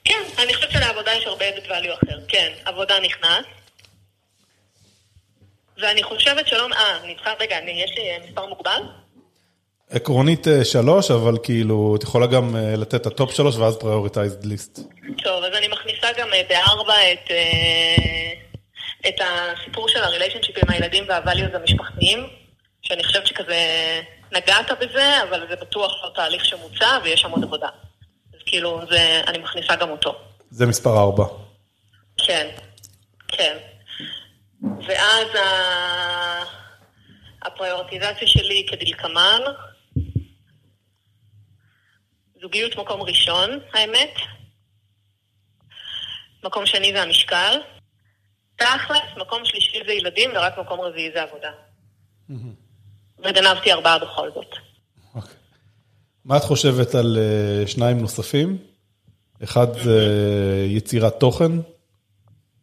כן, אני חושבת שלעבודה יש הרבה added value אחר. כן, עבודה נכנס. ואני חושבת שלא... אה, נבחר, רגע, אני- יש לי אה, מספר מוגבל? עקרונית אה, שלוש, אבל כאילו, את יכולה גם אה, לתת את ה top שלוש ואז prioritized list. טוב, אז אני מכניסה גם אה, בארבע את, אה, את הסיפור של הריליישנשיפ עם הילדים והvalues המשפחתיים, שאני חושבת שכזה נגעת בזה, אבל זה בטוח לא תהליך שמוצע ויש שם עוד עבודה. אז כאילו, זה, אני מכניסה גם אותו. זה מספר ארבע. כן, כן. ואז ה... הפריורטיזציה שלי כדלקמן. זוגיות מקום ראשון, האמת. מקום שני זה המשקל. תכלס, מקום שלישי זה ילדים, ורק מקום רביעי זה עבודה. וגנבתי ארבעה בכל זאת. אוקיי. מה את חושבת על אה, שניים נוספים? אחד זה יצירת תוכן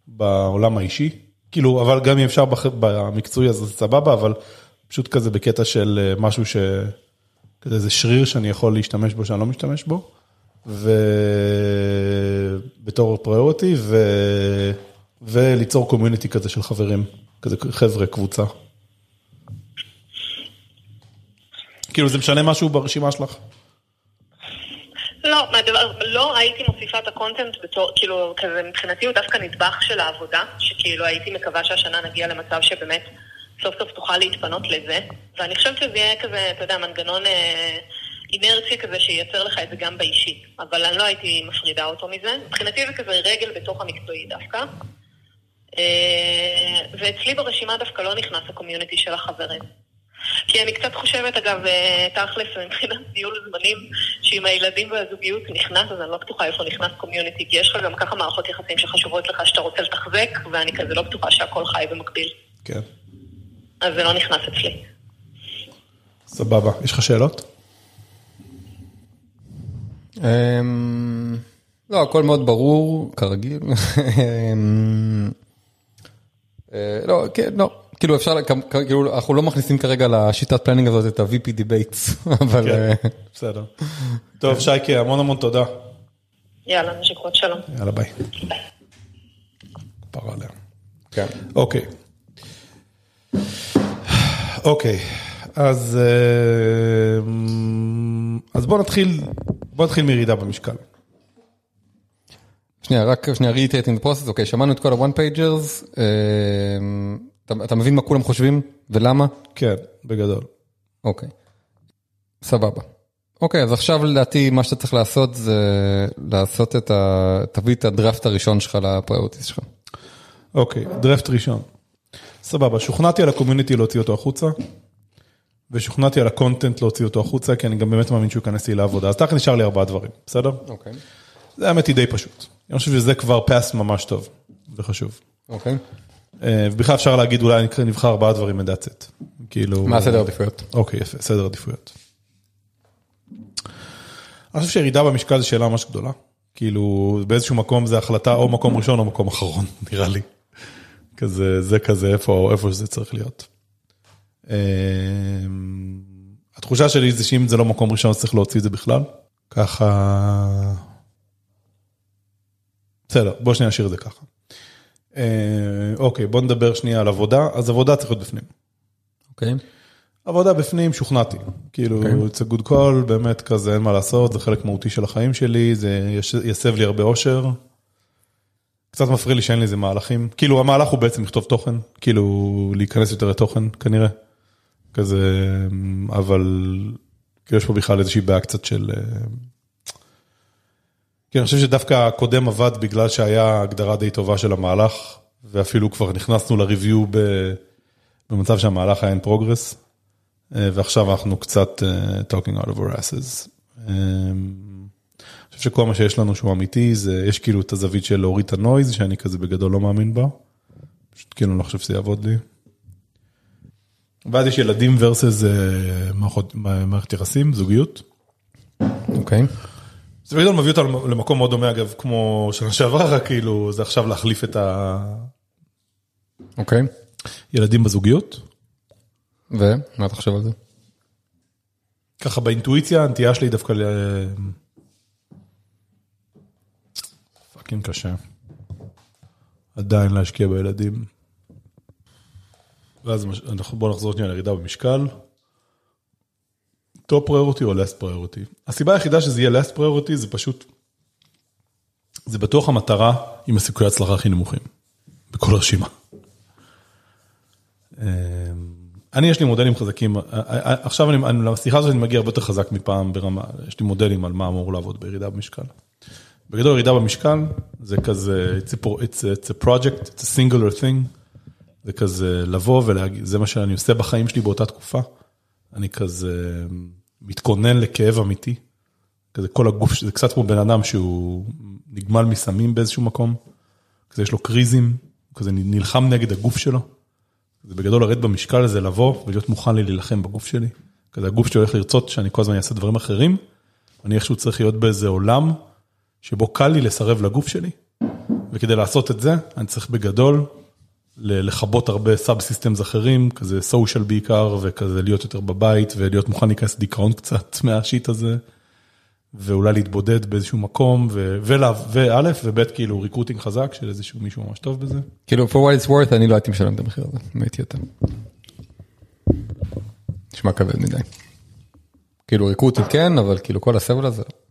בעולם האישי, כאילו, אבל גם אם אפשר במקצועי אז זה סבבה, אבל פשוט כזה בקטע של אה, משהו ש... כזה איזה שריר שאני יכול להשתמש בו שאני לא משתמש בו, ובתור priority, ו... וליצור community כזה של חברים, כזה חבר'ה, קבוצה. כאילו זה משנה משהו ברשימה שלך? לא, מהדבר, לא הייתי מוסיפה את ה content בתור, כאילו, כזה מבחינתי הוא דווקא נדבך של העבודה, שכאילו הייתי מקווה שהשנה נגיע למצב שבאמת סוף סוף תוכל להתפנות לזה, ואני חושבת שזה יהיה כזה, אתה יודע, מנגנון אה, אינרציה כזה שייצר לך את זה גם באישי, אבל אני לא הייתי מפרידה אותו מזה. מבחינתי זה כזה רגל בתוך המקצועי דווקא. אה, ואצלי ברשימה דווקא לא נכנס הקומיוניטי של החברים. כי אני קצת חושבת, אגב, אה, תכלס, מבחינת ניהול זמנים, שאם הילדים והזוגיות נכנס, אז אני לא בטוחה איפה נכנס קומיוניטי, כי יש לך גם ככה מערכות יחסים שחשובות לך שאתה רוצה לתחזק, ואני כזה לא בטוחה שהכל חי במקביל. כן. אז זה לא נכנס אצלי. סבבה. יש לך שאלות? אמ, לא, הכל מאוד ברור, כרגיל. אמ, אה, לא, כן, לא. כאילו אפשר, כאילו אנחנו לא מכניסים כרגע לשיטת planning הזאת את ה-VP debates, אבל אה, כן. בסדר. טוב, שייקה, המון המון תודה. יאללה, נשיקות שלום. יאללה, ביי. ביי. פרה עליה. כן. אוקיי. אוקיי, אז אה, אז בוא נתחיל, בוא נתחיל מירידה במשקל. שנייה, רק שנייה, reiterating the process, אוקיי, שמענו את כל ה-one pagers, אמ, אתה, אתה מבין מה כולם חושבים ולמה? כן, בגדול. אוקיי, סבבה. אוקיי, אז עכשיו לדעתי מה שאתה צריך לעשות זה לעשות את ה... תביא את הדראפט הראשון שלך ל priorities שלך. אוקיי, דרפט ראשון. סבבה, שוכנעתי על ה community להוציא אותו החוצה, ושוכנעתי על ה content להוציא אותו החוצה, כי אני גם באמת מאמין שהוא ייכנס לי לעבודה. אז תכף נשאר לי ארבעה דברים, בסדר? אוקיי. זה האמת היא די פשוט. אני חושב שזה כבר פס ממש טוב וחשוב. אוקיי. אה, ובכלל אפשר להגיד אולי נבחר ארבעה דברים that's it. כאילו... מה הסדר העדיפויות? אוקיי, יפה, סדר עדיפויות. אני חושב שירידה במשקל זו שאלה ממש גדולה. כאילו, באיזשהו מקום זה החלטה או מקום ראשון או מקום אחרון, נראה לי. כזה, זה כזה, איפה, איפה שזה צריך להיות. אה, התחושה שלי זה שאם זה לא מקום ראשון, אז צריך להוציא את זה בכלל. ככה... בסדר, בוא שנייה נשאיר את זה ככה. אה, אוקיי, בוא נדבר שנייה על עבודה. אז עבודה צריך להיות בפנים. אוקיי. עבודה בפנים, שוכנעתי. כאילו, it's a good call, באמת כזה, אין מה לעשות, זה חלק מהותי של החיים שלי, זה יסב לי הרבה אושר. קצת מפריע לי שאין לי איזה מהלכים. כאילו, המהלך הוא בעצם לכתוב תוכן, כאילו, להיכנס יותר לתוכן, כנראה. כזה, אבל כאילו, יש פה בכלל איזושהי בעיה קצת של... כי אני חושב שדווקא הקודם עבד בגלל שהיה הגדרה די טובה של המהלך, ואפילו כבר נכנסנו לריוויו ב- במצב שהמהלך היה progress, אה, ועכשיו אנחנו קצת אה, talking out of our asses. אה, אני חושב שכל מה שיש לנו שהוא אמיתי, זה, יש כאילו את הזווית של להוריד את הנויז, שאני כזה בגדול לא מאמין בה. פשוט כאילו לא חושב שזה יעבוד לי. ואז יש ילדים versus מערכת יחסים, זוגיות. אוקיי. זה בגדול מביא אותנו למקום מאוד דומה אגב, כמו שנה שעברה, רק כאילו זה עכשיו להחליף את, ה... אוקיי. ילדים בזוגיות. ומה אתה חושב על זה? ככה באינטואיציה, הנטייה שלי דווקא ל... fucking קשה. עדיין להשקיע בילדים. ואז אנחנו בואו נחזור שנייה לירידה במשקל. top priority או last priority? הסיבה היחידה שזה יהיה last priority זה פשוט, זה בטוח המטרה עם הסיכויי ההצלחה הכי נמוכים. בכל רשימה. אמ, אני, יש לי מודלים חזקים, עכשיו אני, לשיחה הזאת אני מגיע הרבה יותר חזק מפעם ברמה, יש לי מודלים על מה אמור לעבוד בירידה במשקל. בגדול ירידה במשקל זה כזה, it's a, it's a, it's a project, it's a singular thing, זה כזה לבוא ולהגיד, זה מה שאני עושה בחיים שלי באותה תקופה. אני כזה מתכונן לכאב אמיתי, כזה כל הגוף, זה קצת כמו בן אדם שהוא נגמל מסמים באיזשהו מקום, כזה יש לו קריזים, הוא כזה נלחם נגד הגוף שלו. זה בגדול לרדת במשקל הזה, לבוא ולהיות מוכן לי להילחם בגוף שלי. כזה הגוף שלי הולך לרצות שאני כל הזמן אעשה דברים אחרים, אני איכשהו צריך להיות באיזה עולם שבו קל לי לסרב לגוף שלי, וכדי לעשות את זה, אני צריך בגדול לכבות הרבה sub systems אחרים, כזה social בעיקר, וכזה להיות יותר בבית, ולהיות מוכן להיכנס לדיכאון קצת מה shit הזה, ואולי להתבודד באיזשהו מקום, וא', וב', כאילו recruiting חזק של איזשהו מישהו ממש טוב בזה. כאילו, for what it's worth, אני לא הייתי משלם את המחיר הזה, אם הייתי אתה. נשמע כבד מדי. כאילו, recruiting כן, אבל כאילו כל הסבל הזה. לא.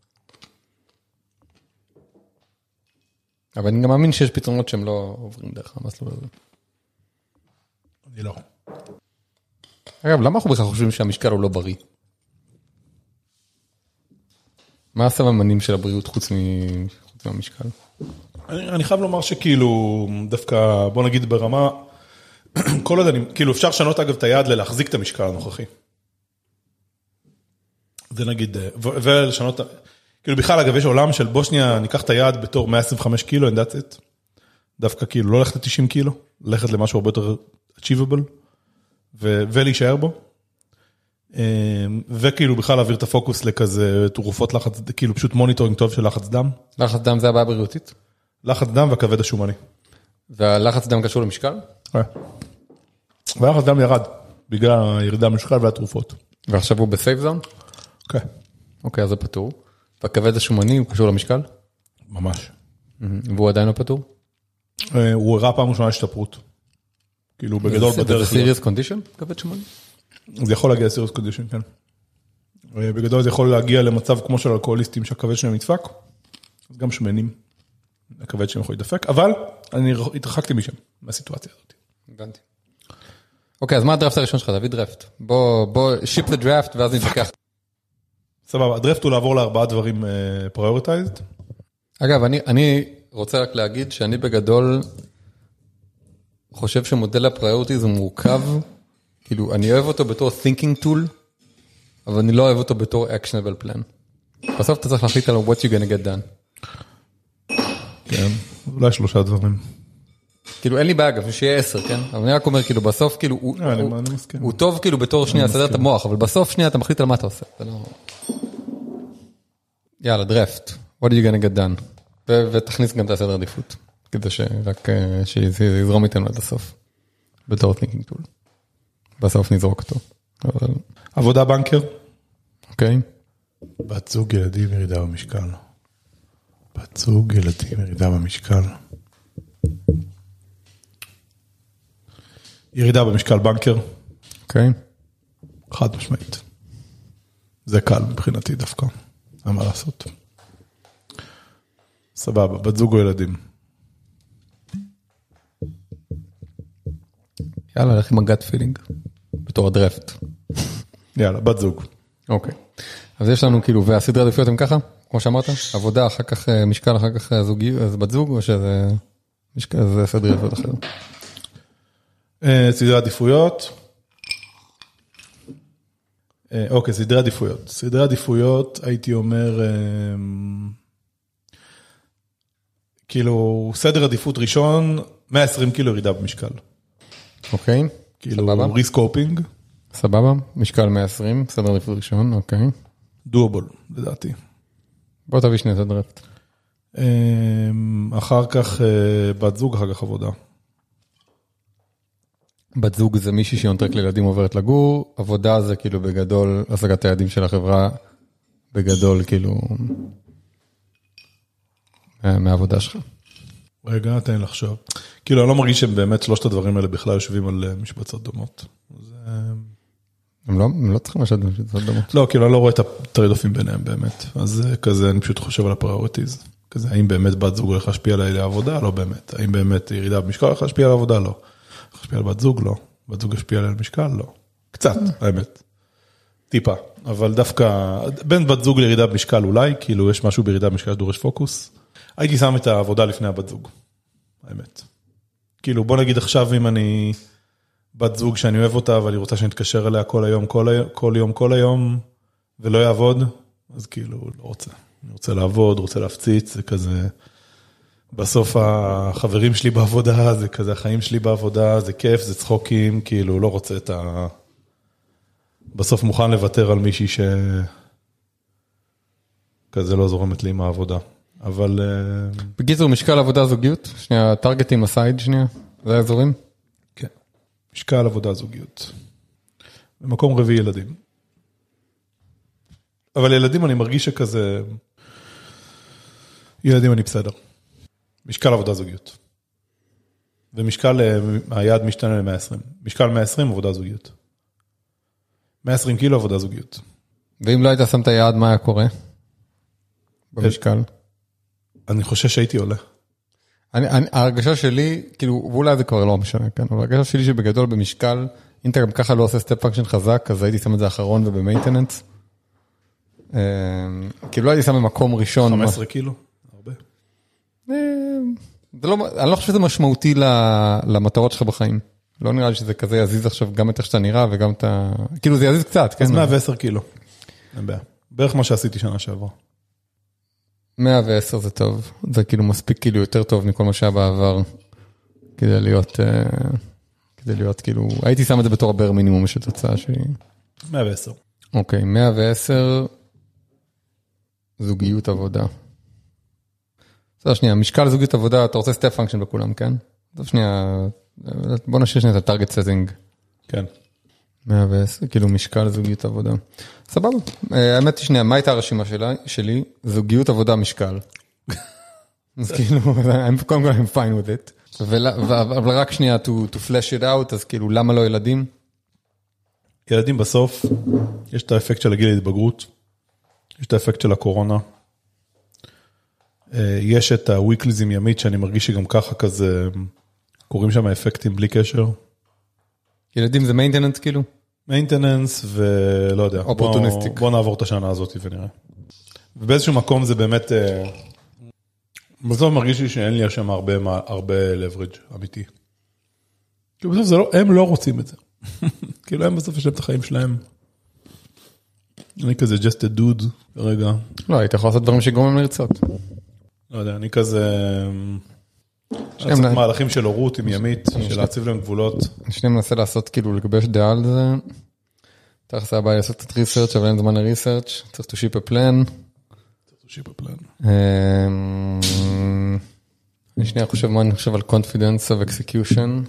אבל אני גם מאמין שיש פתרונות שהם לא עוברים דרך המסלול הזה. אני לא. אגב, למה אנחנו בכלל חושבים שהמשקל הוא לא בריא? מה הסממנים של הבריאות חוץ מהמשקל? אני, אני חייב לומר שכאילו, דווקא, בוא נגיד ברמה, כל עוד אני, כאילו אפשר לשנות אגב את היעד ללהחזיק את המשקל הנוכחי. זה נגיד, אה, ולשנות, כאילו בכלל אגב יש עולם של בוא שנייה ניקח את היעד בתור 125 קילו and that's it. דווקא כאילו לא ללכת ל-90 קילו, ללכת למשהו הרבה יותר achievable, ו- ולהישאר בו. אה, וכאילו בכלל להעביר את הפוקוס לכזה תרופות לחץ, כאילו פשוט monitoring טוב של לחץ דם. לחץ דם זה הבעיה הבריאותית? לחץ דם והכבד השומני. והלחץ דם קשור למשקל? והלחץ דם ירד, בגלל הירידה במשקל והתרופות. ועכשיו הוא ב safe zone? כן. אוקיי, אז זה פטור. והכבד השומני הוא קשור למשקל? ממש. והוא עדיין לא פטור? אה, הוא הראה פעם ראשונה השתפרות. כאילו בגדול זה בדרך, סיריוס קונדישן? כבד שמונה? זה יכול להגיע ל serious condition, כן. אה, בגדול זה יכול להגיע למצב כמו של אלכוהוליסטים שהכבד שלהם נדפק, אז גם שמנים, הכבד שלהם יכול להידפק, אבל אני התרחקתי משם, מהסיטואציה הזאת. הבנתי. אוקיי, אז מה הדראפט הראשון שלך? תביא דראפט. בוא, בוא, ship the draft ואז נתווכח. סבבה, הדרפט הוא לעבור לארבעה דברים prioritized. אגב, אני, אני רוצה רק להגיד שאני בגדול חושב שמודל ה priorities הוא מורכב, כאילו, אני אוהב אותו בתור thinking tool, אבל אני לא אוהב אותו בתור actionable plan. בסוף אתה צריך להחליט על what you gonna get done. כן, אולי שלושה דברים. כאילו אין לי בעיה אגב שיהיה עשר, כן? אבל אני רק אומר כאילו בסוף כאילו הוא, אה, אני- הוא, אני מסכים. הוא טוב כאילו בתור שנייה לסדר את המוח, אבל בסוף שנייה אתה מחליט על מה אתה עושה. זה לא... יאללה, דרפט, what are you gonna get done? ותכניס גם את הסדר עדיפות, כדי שרק אה, שזה יזרום איתנו עד הסוף. בתור thinking tool. בסוף נזרוק אותו. אבל עבודה בנקר. אוקיי. בת זוג ילדים ירידה במשקל. בת זוג ילדים ירידה במשקל. ירידה במשקל בנקר, אוקיי. חד משמעית. זה קל מבחינתי דווקא, אין מה לעשות. סבבה, בת זוג או ילדים. יאללה, לך עם הגאט פילינג. בתור הדרפט. יאללה, בת זוג. אוקיי. אז יש לנו כאילו, והסדרי עדיפויות הם ככה, כמו שאמרת, עבודה, אחר כך אה, משקל, אחר כך אה, זוגי, אז בת זוג, או שזה משקל, זה סדרי עדיפויות אחר. אה, סדרי עדיפויות. אוקיי, סדרי עדיפויות. סדרי עדיפויות, הייתי אומר, כאילו, סדר עדיפות ראשון, 120 קילו ירידה במשקל. אוקיי, כאילו, סבבה. rescoping, סבבה, משקל 120, סדר עדיפות ראשון, אוקיי. doable, לדעתי. בוא תביא שנייה את הדרפט. אה, אחר כך אה, בת זוג, אחר כך עבודה. בת זוג זה מישהי שהיא on track לילדים עוברת לגור, עבודה זה כאילו בגדול השגת היעדים של החברה, בגדול כאילו מה- מהעבודה שלך. רגע, תן לחשוב. כאילו, אני לא מרגיש שבאמת שלושת הדברים האלה בכלל יושבים על אה, משבצות דומות. זה... הם לא, הם לא צריכים לשבת במשבצות דומות. לא, כאילו, אני לא רואה את ה trade-off ים ביניהם באמת. אז אה, כזה, אני פשוט חושב על ה priorities. כזה, האם באמת בת זוג הולך להשפיע עליי לעבודה? לא באמת. האם באמת ירידה במשקל הולך להשפיע על העבודה? לא. להשפיע על בת זוג? לא. בת זוג ישפיע עליה על משקל? לא. קצת, האמת. טיפה. אבל דווקא, בין בת זוג לירידה במשקל אולי, כאילו, יש משהו בירידה במשקל שדורש פוקוס. הייתי שם את העבודה לפני הבת זוג. האמת. כאילו, בוא נגיד עכשיו אם אני בת זוג שאני אוהב אותה, אבל היא רוצה שאני אתקשר אליה כל היום, כל, היום, כל יום, כל היום, ולא יעבוד, אז כאילו, לא רוצה. אני רוצה לעבוד, רוצה להפציץ, זה כזה... בסוף החברים שלי בעבודה, זה כזה החיים שלי בעבודה, זה כיף, זה צחוקים, כאילו, לא רוצה את ה... בסוף מוכן לוותר על מישהי ש... כזה לא זורמת לי עם העבודה. אבל... אה, בקיצור, משקל עבודה זוגיות, שנייה, טרגטים הסייד שנייה, זה האזורים. כן. משקל עבודה זוגיות. במקום רביעי ילדים. אבל ילדים אני מרגיש שכזה... ילדים אני בסדר. משקל עבודה זוגיות. ומשקל, אה, היעד משתנה ל-120. משקל 120 עבודה זוגיות. 120 קילו עבודה זוגיות. ואם לא היית שם את היעד, מה היה קורה? במשקל. אני חושב שהייתי עולה. אני, אני, ההרגשה שלי, כאילו, ואולי זה כבר לא משנה, כן, אבל ההרגשה שלי שבגדול במשקל, אם אתה גם ככה לא עושה step function חזק, אז הייתי שם את זה אחרון וב maintenance. אה, כאילו לא הייתי שם במקום ראשון. 15 קילו? הרבה. אה, זה לא, אני לא חושב שזה משמעותי למטרות שלך בחיים. לא נראה לי שזה כזה יזיז עכשיו גם את איך שאתה נראה וגם את ה... כאילו זה יזיז קצת, כן? אז 110 קילו. אין בעיה. בערך מה שעשיתי שנה שעברה. 110 זה טוב, זה כאילו מספיק כאילו יותר טוב מכל מה שהיה בעבר, כדי להיות, אה, כדי להיות כאילו, הייתי שם את זה בתור הבר מינימום של תוצאה שלי. 110. אוקיי, 110, זוגיות עבודה. בסדר, שנייה, משקל זוגיות עבודה, אתה רוצה step function בכולם, כן? טוב, שנייה, בוא נשאיר שנייה את ה target setting. כן. 110, כאילו משקל זוגיות עבודה. סבבה. אה, האמת היא שנייה, מה הייתה הרשימה שלה- שלי? זוגיות עבודה משקל. אז כאילו, I'm- קודם כל I'm fine with it. אבל רק שנייה to to flash it out, אז כאילו למה לא ילדים? ילדים בסוף, יש את האפקט של הגיל ההתבגרות, יש את האפקט של הקורונה. אה, יש את עם ימית, שאני מרגיש שגם ככה כזה, קורים שם אפקטים בלי קשר. ילדים זה maintenance כאילו? מיינטננס ולא יודע, בוא, אופורטוניסטיק. בוא נעבור את השנה הזאת ונראה. ובאיזשהו מקום זה באמת, אה, בסוף מרגיש לי שאין לי שם הרבה, הרבה leverage אמיתי. כי בסוף זה לא, הם לא רוצים את זה. כאילו הם בסוף יש להם את החיים שלהם. אני כזה just a dude כרגע, לא, היית יכול לעשות דברים שגורמים לרצות. לא יודע, אני כזה... מהלכים של הורות עם ימית, של להציב להם גבולות. אני מנסה לעשות כאילו לגבש דעה על זה. תכף הבא לעשות קצת ריסרצ' אבל אין זמן לריסרצ', צריך to ship a plan. שיפ הפלן. אמ, אני שנייה חושב מה אני חושב על confidence of execution.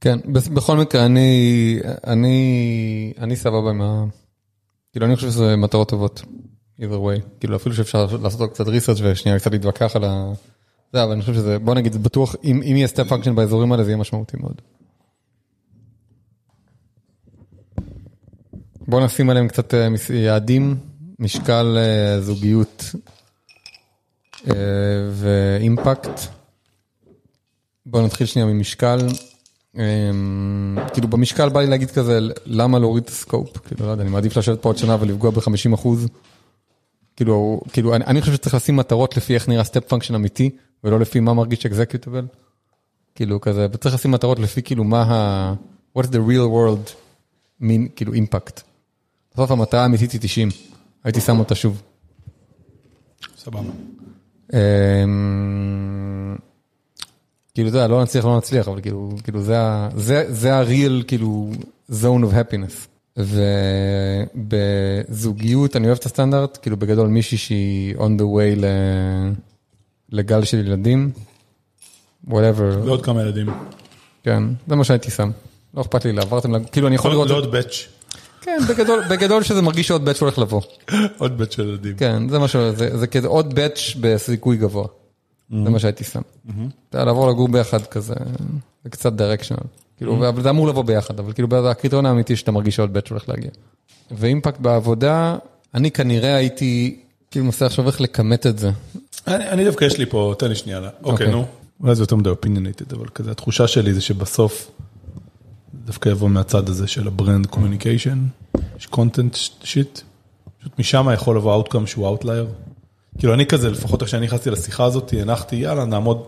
כן, בכל מקרה אני, אני, אני סבבה עם ה... כאילו אני חושב שזה מטרות טובות. either way. כאילו אפילו שאפשר לעשות קצת ריסרצ' ושנייה קצת להתווכח על ה... זה, אבל אני חושב שזה, בוא נגיד, זה בטוח, אם, אם יהיה step function באזורים האלה זה יהיה משמעותי מאוד. בוא נשים עליהם קצת אה, יעדים, משקל אה, זוגיות אה, ו impact. בוא נתחיל שנייה ממשקל. כאילו במשקל בא לי להגיד כזה, למה להוריד את ה scope? כאילו, לא יודע, אני מעדיף לשבת פה עוד שנה ולפגוע ב-50 אחוז. כאילו, כאילו, אני, אני חושב שצריך לשים מטרות לפי איך נראה step function אמיתי, ולא לפי מה מרגיש executable. כאילו כזה, וצריך לשים מטרות לפי כאילו מה ה... what's the real world mean, כאילו impact. בסוף המטרה האמיתית היא 90, הייתי שם אותה שוב. סבבה. אמ, כאילו אתה יודע, לא נצליח, לא נצליח, אבל כאילו, כאילו זה זה- זה ה-real כאילו zone of happiness. ובזוגיות, אני אוהב את הסטנדרט, כאילו בגדול מישהי שהיא on the way ל- לגל של ילדים, whatever, ועוד כמה ילדים. כן, זה מה שהייתי שם. לא אכפת לי, עברתם, כאילו אני יכול לראות, לעוד באץ', כן, בגדול, בגדול שזה מרגיש שעוד באץ' הולך לבוא. עוד באץ' של ילדים. כן, זה מה ש... זה, זה כזה עוד באץ' בסיכוי גבוה. זה מה שהייתי שם. אתה יודע, לעבור לגור ביחד כזה, זה קצת דירקשנל. כאילו, אבל זה אמור לבוא ביחד, אבל כאילו, זה הקריטריון האמיתי שאתה מרגיש שעוד batch הולך להגיע. ו impact בעבודה, אני כנראה הייתי, כאילו, מנסה עכשיו איך לכמת את זה. אני אני דווקא יש לי פה, תן לי שנייה. אוקיי, אוקיי. נו. אולי זה יותר מדי opinionated, אבל כזה, התחושה שלי זה שבסוף, דווקא יבוא מהצד הזה של ה brand communication, יש content shit, פשוט משם יכול לבוא outcome שהוא outlier. כאילו אני כזה, לפחות איך שאני נכנסתי לשיחה הזאת, הנחתי, יאללה, נעמוד,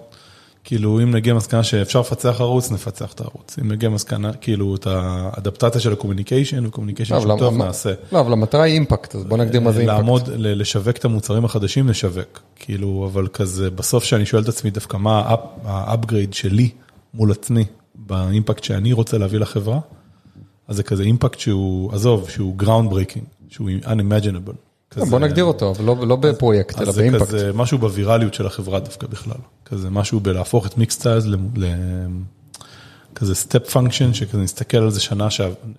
כאילו אם נגיע למסקנה שאפשר לפצח ערוץ, נפצח את הערוץ. אם נגיע למסקנה, כאילו את האדפטציה של ה communication, ו communication לא, שהוא אבל טוב, נעשה. לא, אבל המטרה היא impact, אז בוא נגדיר מה זה impact. לעמוד, לשווק את המוצרים החדשים, לשווק. כאילו, אבל כזה, בסוף שאני שואל את עצמי דווקא מה ה up- ה upgrade שלי מול עצמי, ב impact שאני רוצה להביא לחברה, אז זה כזה impact שהוא, עזוב, שהוא groundbreaking, שהוא unimaginable. כזה- בוא נגדיר אותו, אבל לא- לא בפרויקט, אלא אז זה ב impact. כזה משהו בווירליות של החברה דווקא בכלל. כזה משהו בלהפוך את MixTiles כזה step function, שכזה נסתכל על זה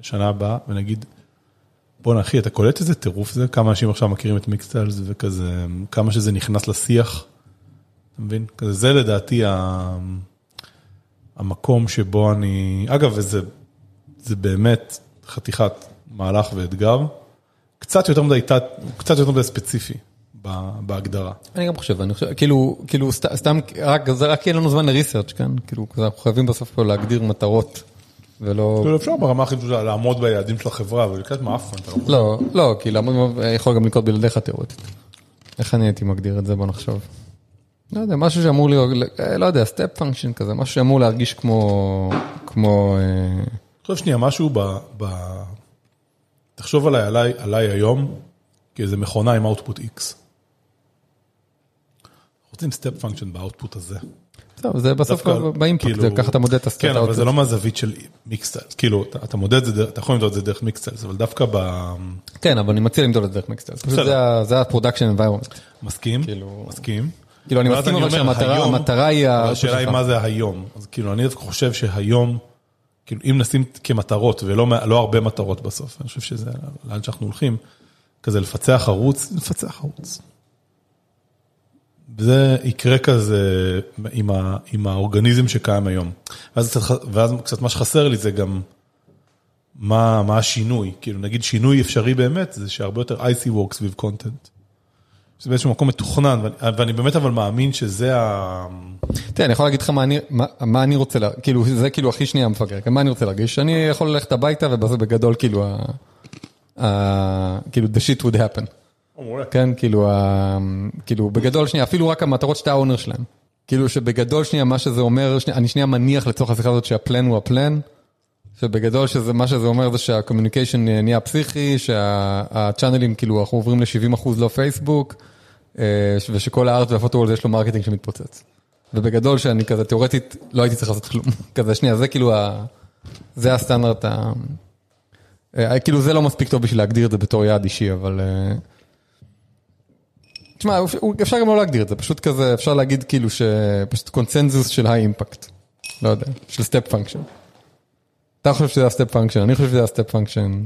שנה, הבאה ונגיד, בואנה אחי, אתה קולט איזה טירוף זה? כמה אנשים עכשיו מכירים את MixTiles וכזה, כמה שזה נכנס לשיח, אתה מבין? כזה זה לדעתי ה... המקום שבו אני, אגב, וזה זה באמת חתיכת מהלך ואתגר, קצת יותר מדי, תת- קצת יותר מדי ספציפי בהגדרה. אני גם חושב, אני חושב, כאילו, כאילו, סת- סתם, רק, זה רק יהיה לנו זמן ל research כן? כאילו, אנחנו חייבים בסוף פה להגדיר מטרות, ולא, כאילו אפשר ברמה הכי פשוטה לעמוד ביעדים של החברה, אבל קצת מעפן, אתה לא לא, לא, כי לעמוד, יכול גם לקרות בלעדיך תיאורטית. איך אני הייתי מגדיר את זה? בוא נחשוב. לא יודע, משהו שאמור להיות, לא יודע, step function כזה, משהו שאמור להרגיש כמו, כמו, אה, חושב שנייה, משהו ב... ב... תחשוב עליי, עליי, עליי היום, כאיזה מכונה עם output X. רוצים step function ב output הזה. טוב, זה בסוף דווקא, ב impact, כאילו- זה ככה אתה מודד את ה stat. כן, אבל זה לא מהזווית של MixTiles. כאילו, אתה- אתה מודד את זה, אתה יכול למדוד את זה דרך MixTiles, אבל דווקא כן, אבל אני מציע למדוד את זה דרך בסדר. זה ה- זה ה production environment. במסכים, כאילו- מסכים. כאילו, אני מסכים אבל שהמטרה היא השאלה היא מה זה היום. אז כאילו, אני דווקא חושב שהיום, אם נשים כמטרות, ולא לא הרבה מטרות בסוף, אני חושב שזה לאן שאנחנו הולכים, כזה לפצח ערוץ, לפצח ערוץ. זה יקרה כזה עם, ה, עם האורגניזם שקיים היום. ואז ואז קצת מה שחסר לי זה גם מה, מה השינוי. כאילו נגיד שינוי אפשרי באמת, זה שהרבה יותר IC work סביב קונטנט. זה באיזשהו מקום מתוכנן, ואני, ואני באמת אבל מאמין שזה ה... תראה, אני יכול להגיד לך מה אני, מה, מה אני רוצה, לה, כאילו, זה כאילו הכי שנייה מפגר, מה אני רוצה להרגיש, אני יכול ללכת הביתה ובזה בגדול כאילו, ה, ה, כאילו, the shit would happen, כן, כאילו, ה, כאילו, בגדול שנייה, אפילו רק המטרות שאתה ה owner שלהם, כאילו שבגדול שנייה מה שזה אומר, שנייה, אני שנייה מניח לצורך השיחה הזאת שה plan הוא ה plan, שבגדול שזה, מה שזה אומר זה שה communication נהיה פסיכי, שה channelים כאילו אנחנו עוברים ל-70% לא פייסבוק, אה, ושכל ה art וה photo יש לו marketing שמתפוצץ. ובגדול שאני כזה תיאורטית לא הייתי צריך לעשות כלום, כזה שנייה, זה כאילו, ה... זה הסטנדרט, ה... אה, כאילו זה לא מספיק טוב בשביל להגדיר את זה בתור יעד אישי, אבל... אה, תשמע, אפשר גם לא להגדיר את זה, פשוט כזה, אפשר להגיד כאילו שפשוט קונצנזוס של high impact, לא יודע, של step function. אתה חושב שזה ה step function, אני חושב שזה ה step function,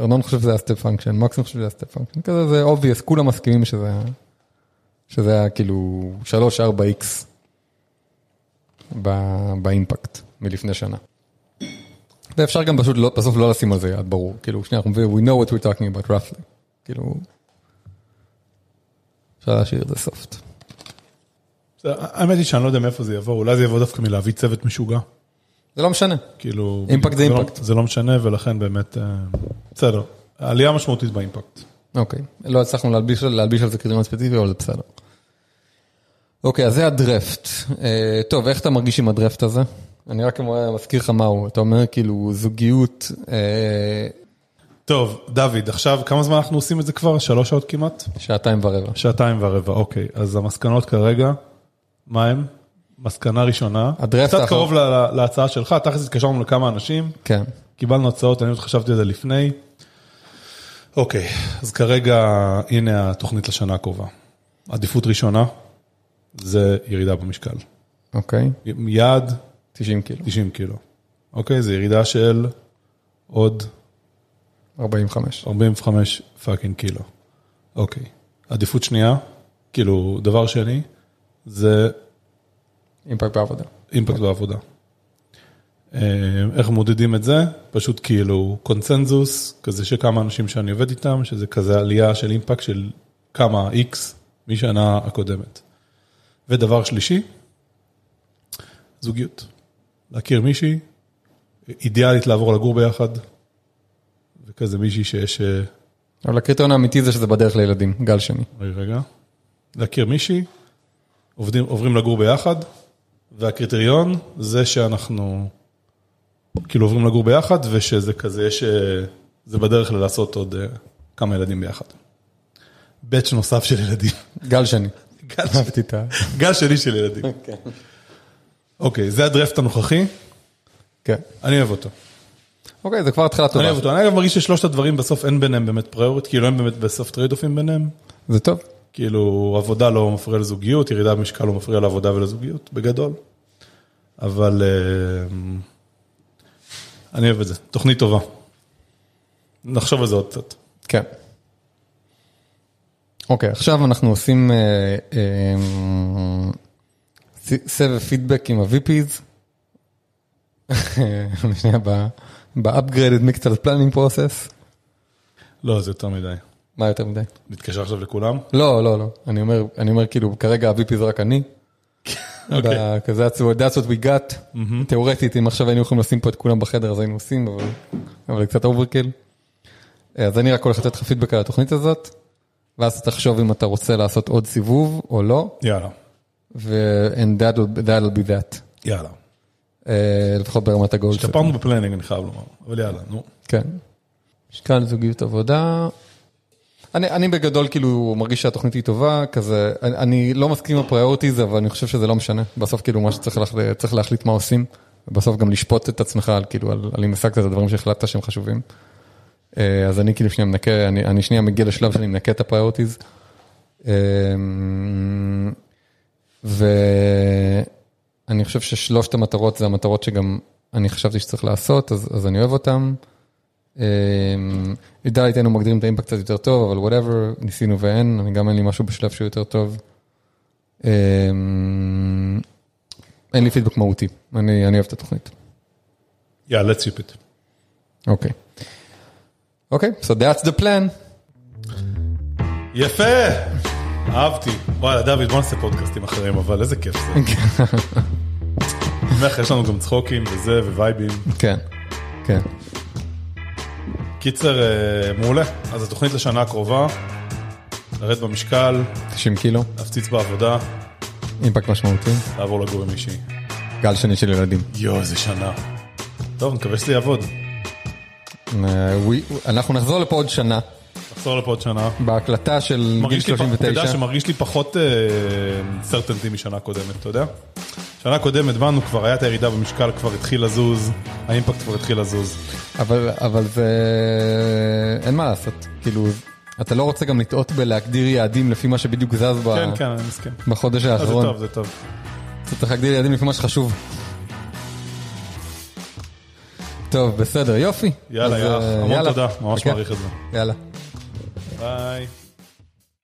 ארנון חושב שזה ה step function, מקסים חושב שזה ה step function, כזה זה obvious, כולם מסכימים שזה, שזה היה כאילו 3-4x ב- ב impact מלפני שנה. ואפשר גם פשוט לא, בסוף לא לשים על זה יעד ברור, כאילו שנייה, אנחנו we know what we're talking about roughly, כאילו, אפשר להשאיר את זה soft. האמת היא שאני לא יודע מאיפה זה יבוא, אולי זה יבוא דווקא מלהביא צוות משוגע. זה לא משנה, כאילו... אימפקט זה לא- אימפקט. זה לא משנה, ולכן באמת, אה, בסדר. עלייה משמעותית באימפקט. אוקיי, לא הצלחנו להלביש, להלביש על זה קריטריון ספציפי, אבל זה בסדר. אוקיי, אז זה הדרפט. אה, טוב, איך אתה מרגיש עם הדרפט הזה? אני רק מזכיר לך מה הוא, אתה אומר כאילו זוגיות, אה, טוב, דוד, עכשיו, כמה זמן אנחנו עושים את זה כבר? שלוש שעות כמעט? שעתיים ורבע. שעתיים ורבע, אוקיי. אז המסקנות כרגע, מה הם? מסקנה ראשונה. קצת. קרוב ל- ל- להצעה שלך, תכלס התקשרנו לכמה אנשים, כן, קיבלנו הצעות, אני עוד חשבתי על זה לפני. אוקיי, אז כרגע, הנה התוכנית לשנה הקרובה. עדיפות ראשונה, זה ירידה במשקל. אוקיי, יעד, 90 קילו. 90 קילו. אוקיי? זה ירידה של עוד 45. 45 פאקינג קילו. אוקיי. עדיפות שנייה, כאילו, דבר שני, זה אימפקט בעבודה. אימפקט בעבודה. אה, איך מודדים את זה? פשוט כאילו קונצנזוס, כזה שכמה אנשים שאני עובד איתם, שזה כזה עלייה של אימפקט של כמה איקס משנה הקודמת. ודבר שלישי, זוגיות. להכיר מישהי, אידיאלית לעבור לגור ביחד, וכזה מישהי שיש... אה, אבל הקריטריון האמיתי זה שזה בדרך לילדים, גל שני. רגע, רגע. להכיר מישהי, עובדים, עוברים לגור ביחד, והקריטריון זה שאנחנו כאילו עוברים לגור ביחד, ושזה כזה, יש, אה, זה בדרך ללעשות עוד אה, כמה ילדים ביחד. בץ' נוסף של ילדים. גל שני. גל שני של ילדים. אוקיי, זה הדרפט הנוכחי, כן. אני אוהב אותו. אוקיי, זה כבר התחלה אני טובה. אוהב אותו. אני אגב מרגיש ששלושת הדברים בסוף אין ביניהם באמת priority, כאילו אין באמת בסוף trade-offים ביניהם. זה טוב. כאילו, עבודה לא מפריע לזוגיות, ירידה במשקל לא מפריע לעבודה ולזוגיות, בגדול. אבל אה, אני אוהב את זה, תוכנית טובה. נחשוב על זה עוד קצת. כן. אוקיי, עכשיו אנחנו עושים אה, אה, סבב פידבק עם ה-VPs. שנייה, ב-upgraded mixed planning process. לא, זה יותר מדי. מה יותר מדי? נתקשר עכשיו לכולם? לא, לא, לא. אני אומר, אני אומר כאילו, כרגע ה-VP זה רק אני. אוקיי. ב- כזה, that's what- that's what we got. תיאורטית, אם עכשיו היינו יכולים לשים פה את כולם בחדר, אז היינו עושים, אבל- קצת overkill. אז אני רק הולך לתת לך פידבק על התוכנית הזאת, ואז תחשוב אם אתה רוצה לעשות עוד סיבוב או לא, יאללה, ו- and that'll that'll be that. יאללה. אה, לפחות ברמת הגול. השתפרנו ב planning, אני חייב לומר, אבל יאללה, נו. כן. משקל זוגיות עבודה. אני, אני בגדול כאילו מרגיש שהתוכנית היא טובה, כזה, אני, אני לא מסכים עם ה priorities, אבל אני חושב שזה לא משנה. בסוף כאילו מה שצריך צריך להחליט מה עושים, ובסוף גם לשפוט את עצמך על כאילו, על, על אם השגת את הדברים שהחלטת שהם חשובים. אה, אז אני כאילו שנייה מנקה, אני, אני שנייה מגיע לשלב שאני מנקה את ה priorities. אה, ואני חושב ששלושת המטרות זה המטרות שגם אני חשבתי שצריך לעשות, אז, אז אני אוהב אותם. אידיאלית היינו מגדירים את ה impact קצת יותר טוב, אבל whatever, ניסינו ואין, אני גם אין לי משהו בשלב שהוא יותר טוב. אמ, אין לי פידבק מהותי, אני אני אוהב את התוכנית. יאללה, let's ship it. אוקיי. אוקיי, so that's the plan. יפה! אהבתי. וואלה, דוד, בוא נעשה פודקאסטים אחרים, אבל איזה כיף זה. אני אומר לך, יש לנו גם צחוקים וזה, ווייבים. כן, כן. קיצר, אה, מעולה. אז התוכנית לשנה הקרובה, לרדת במשקל, 90 קילו, להפציץ בעבודה, אימפקט משמעותי, לעבור לגור עם מישהי. גל שני של ילדים. יואו, איזה שנה. טוב, נקווה שזה יעבוד. אה, אנחנו נחזור לפה עוד שנה, נחזור לפה עוד שנה. בהקלטה של גיל מרגיש לי, פ- אתה יודע 39. שמרגיש לי פחות סרטנטי משנה קודמת, אתה יודע? שנה קודמת באנו, כבר היה את הירידה במשקל, כבר התחיל לזוז, האימפקט כבר התחיל לזוז. אבל, אבל זה... אין מה לעשות. כאילו, אתה לא רוצה גם לטעות בלהגדיר יעדים לפי מה שבדיוק זז ב... כן, כן, אני מסכים. בחודש אה, זה האחרון. טוב, זה טוב. אתה צריך להגדיר יעדים לפי מה שחשוב. טוב, בסדר, יופי. יאללה, אז, יאללה, אה, המון יאללה. תודה, ממש. מעריך את זה. יאללה. ביי.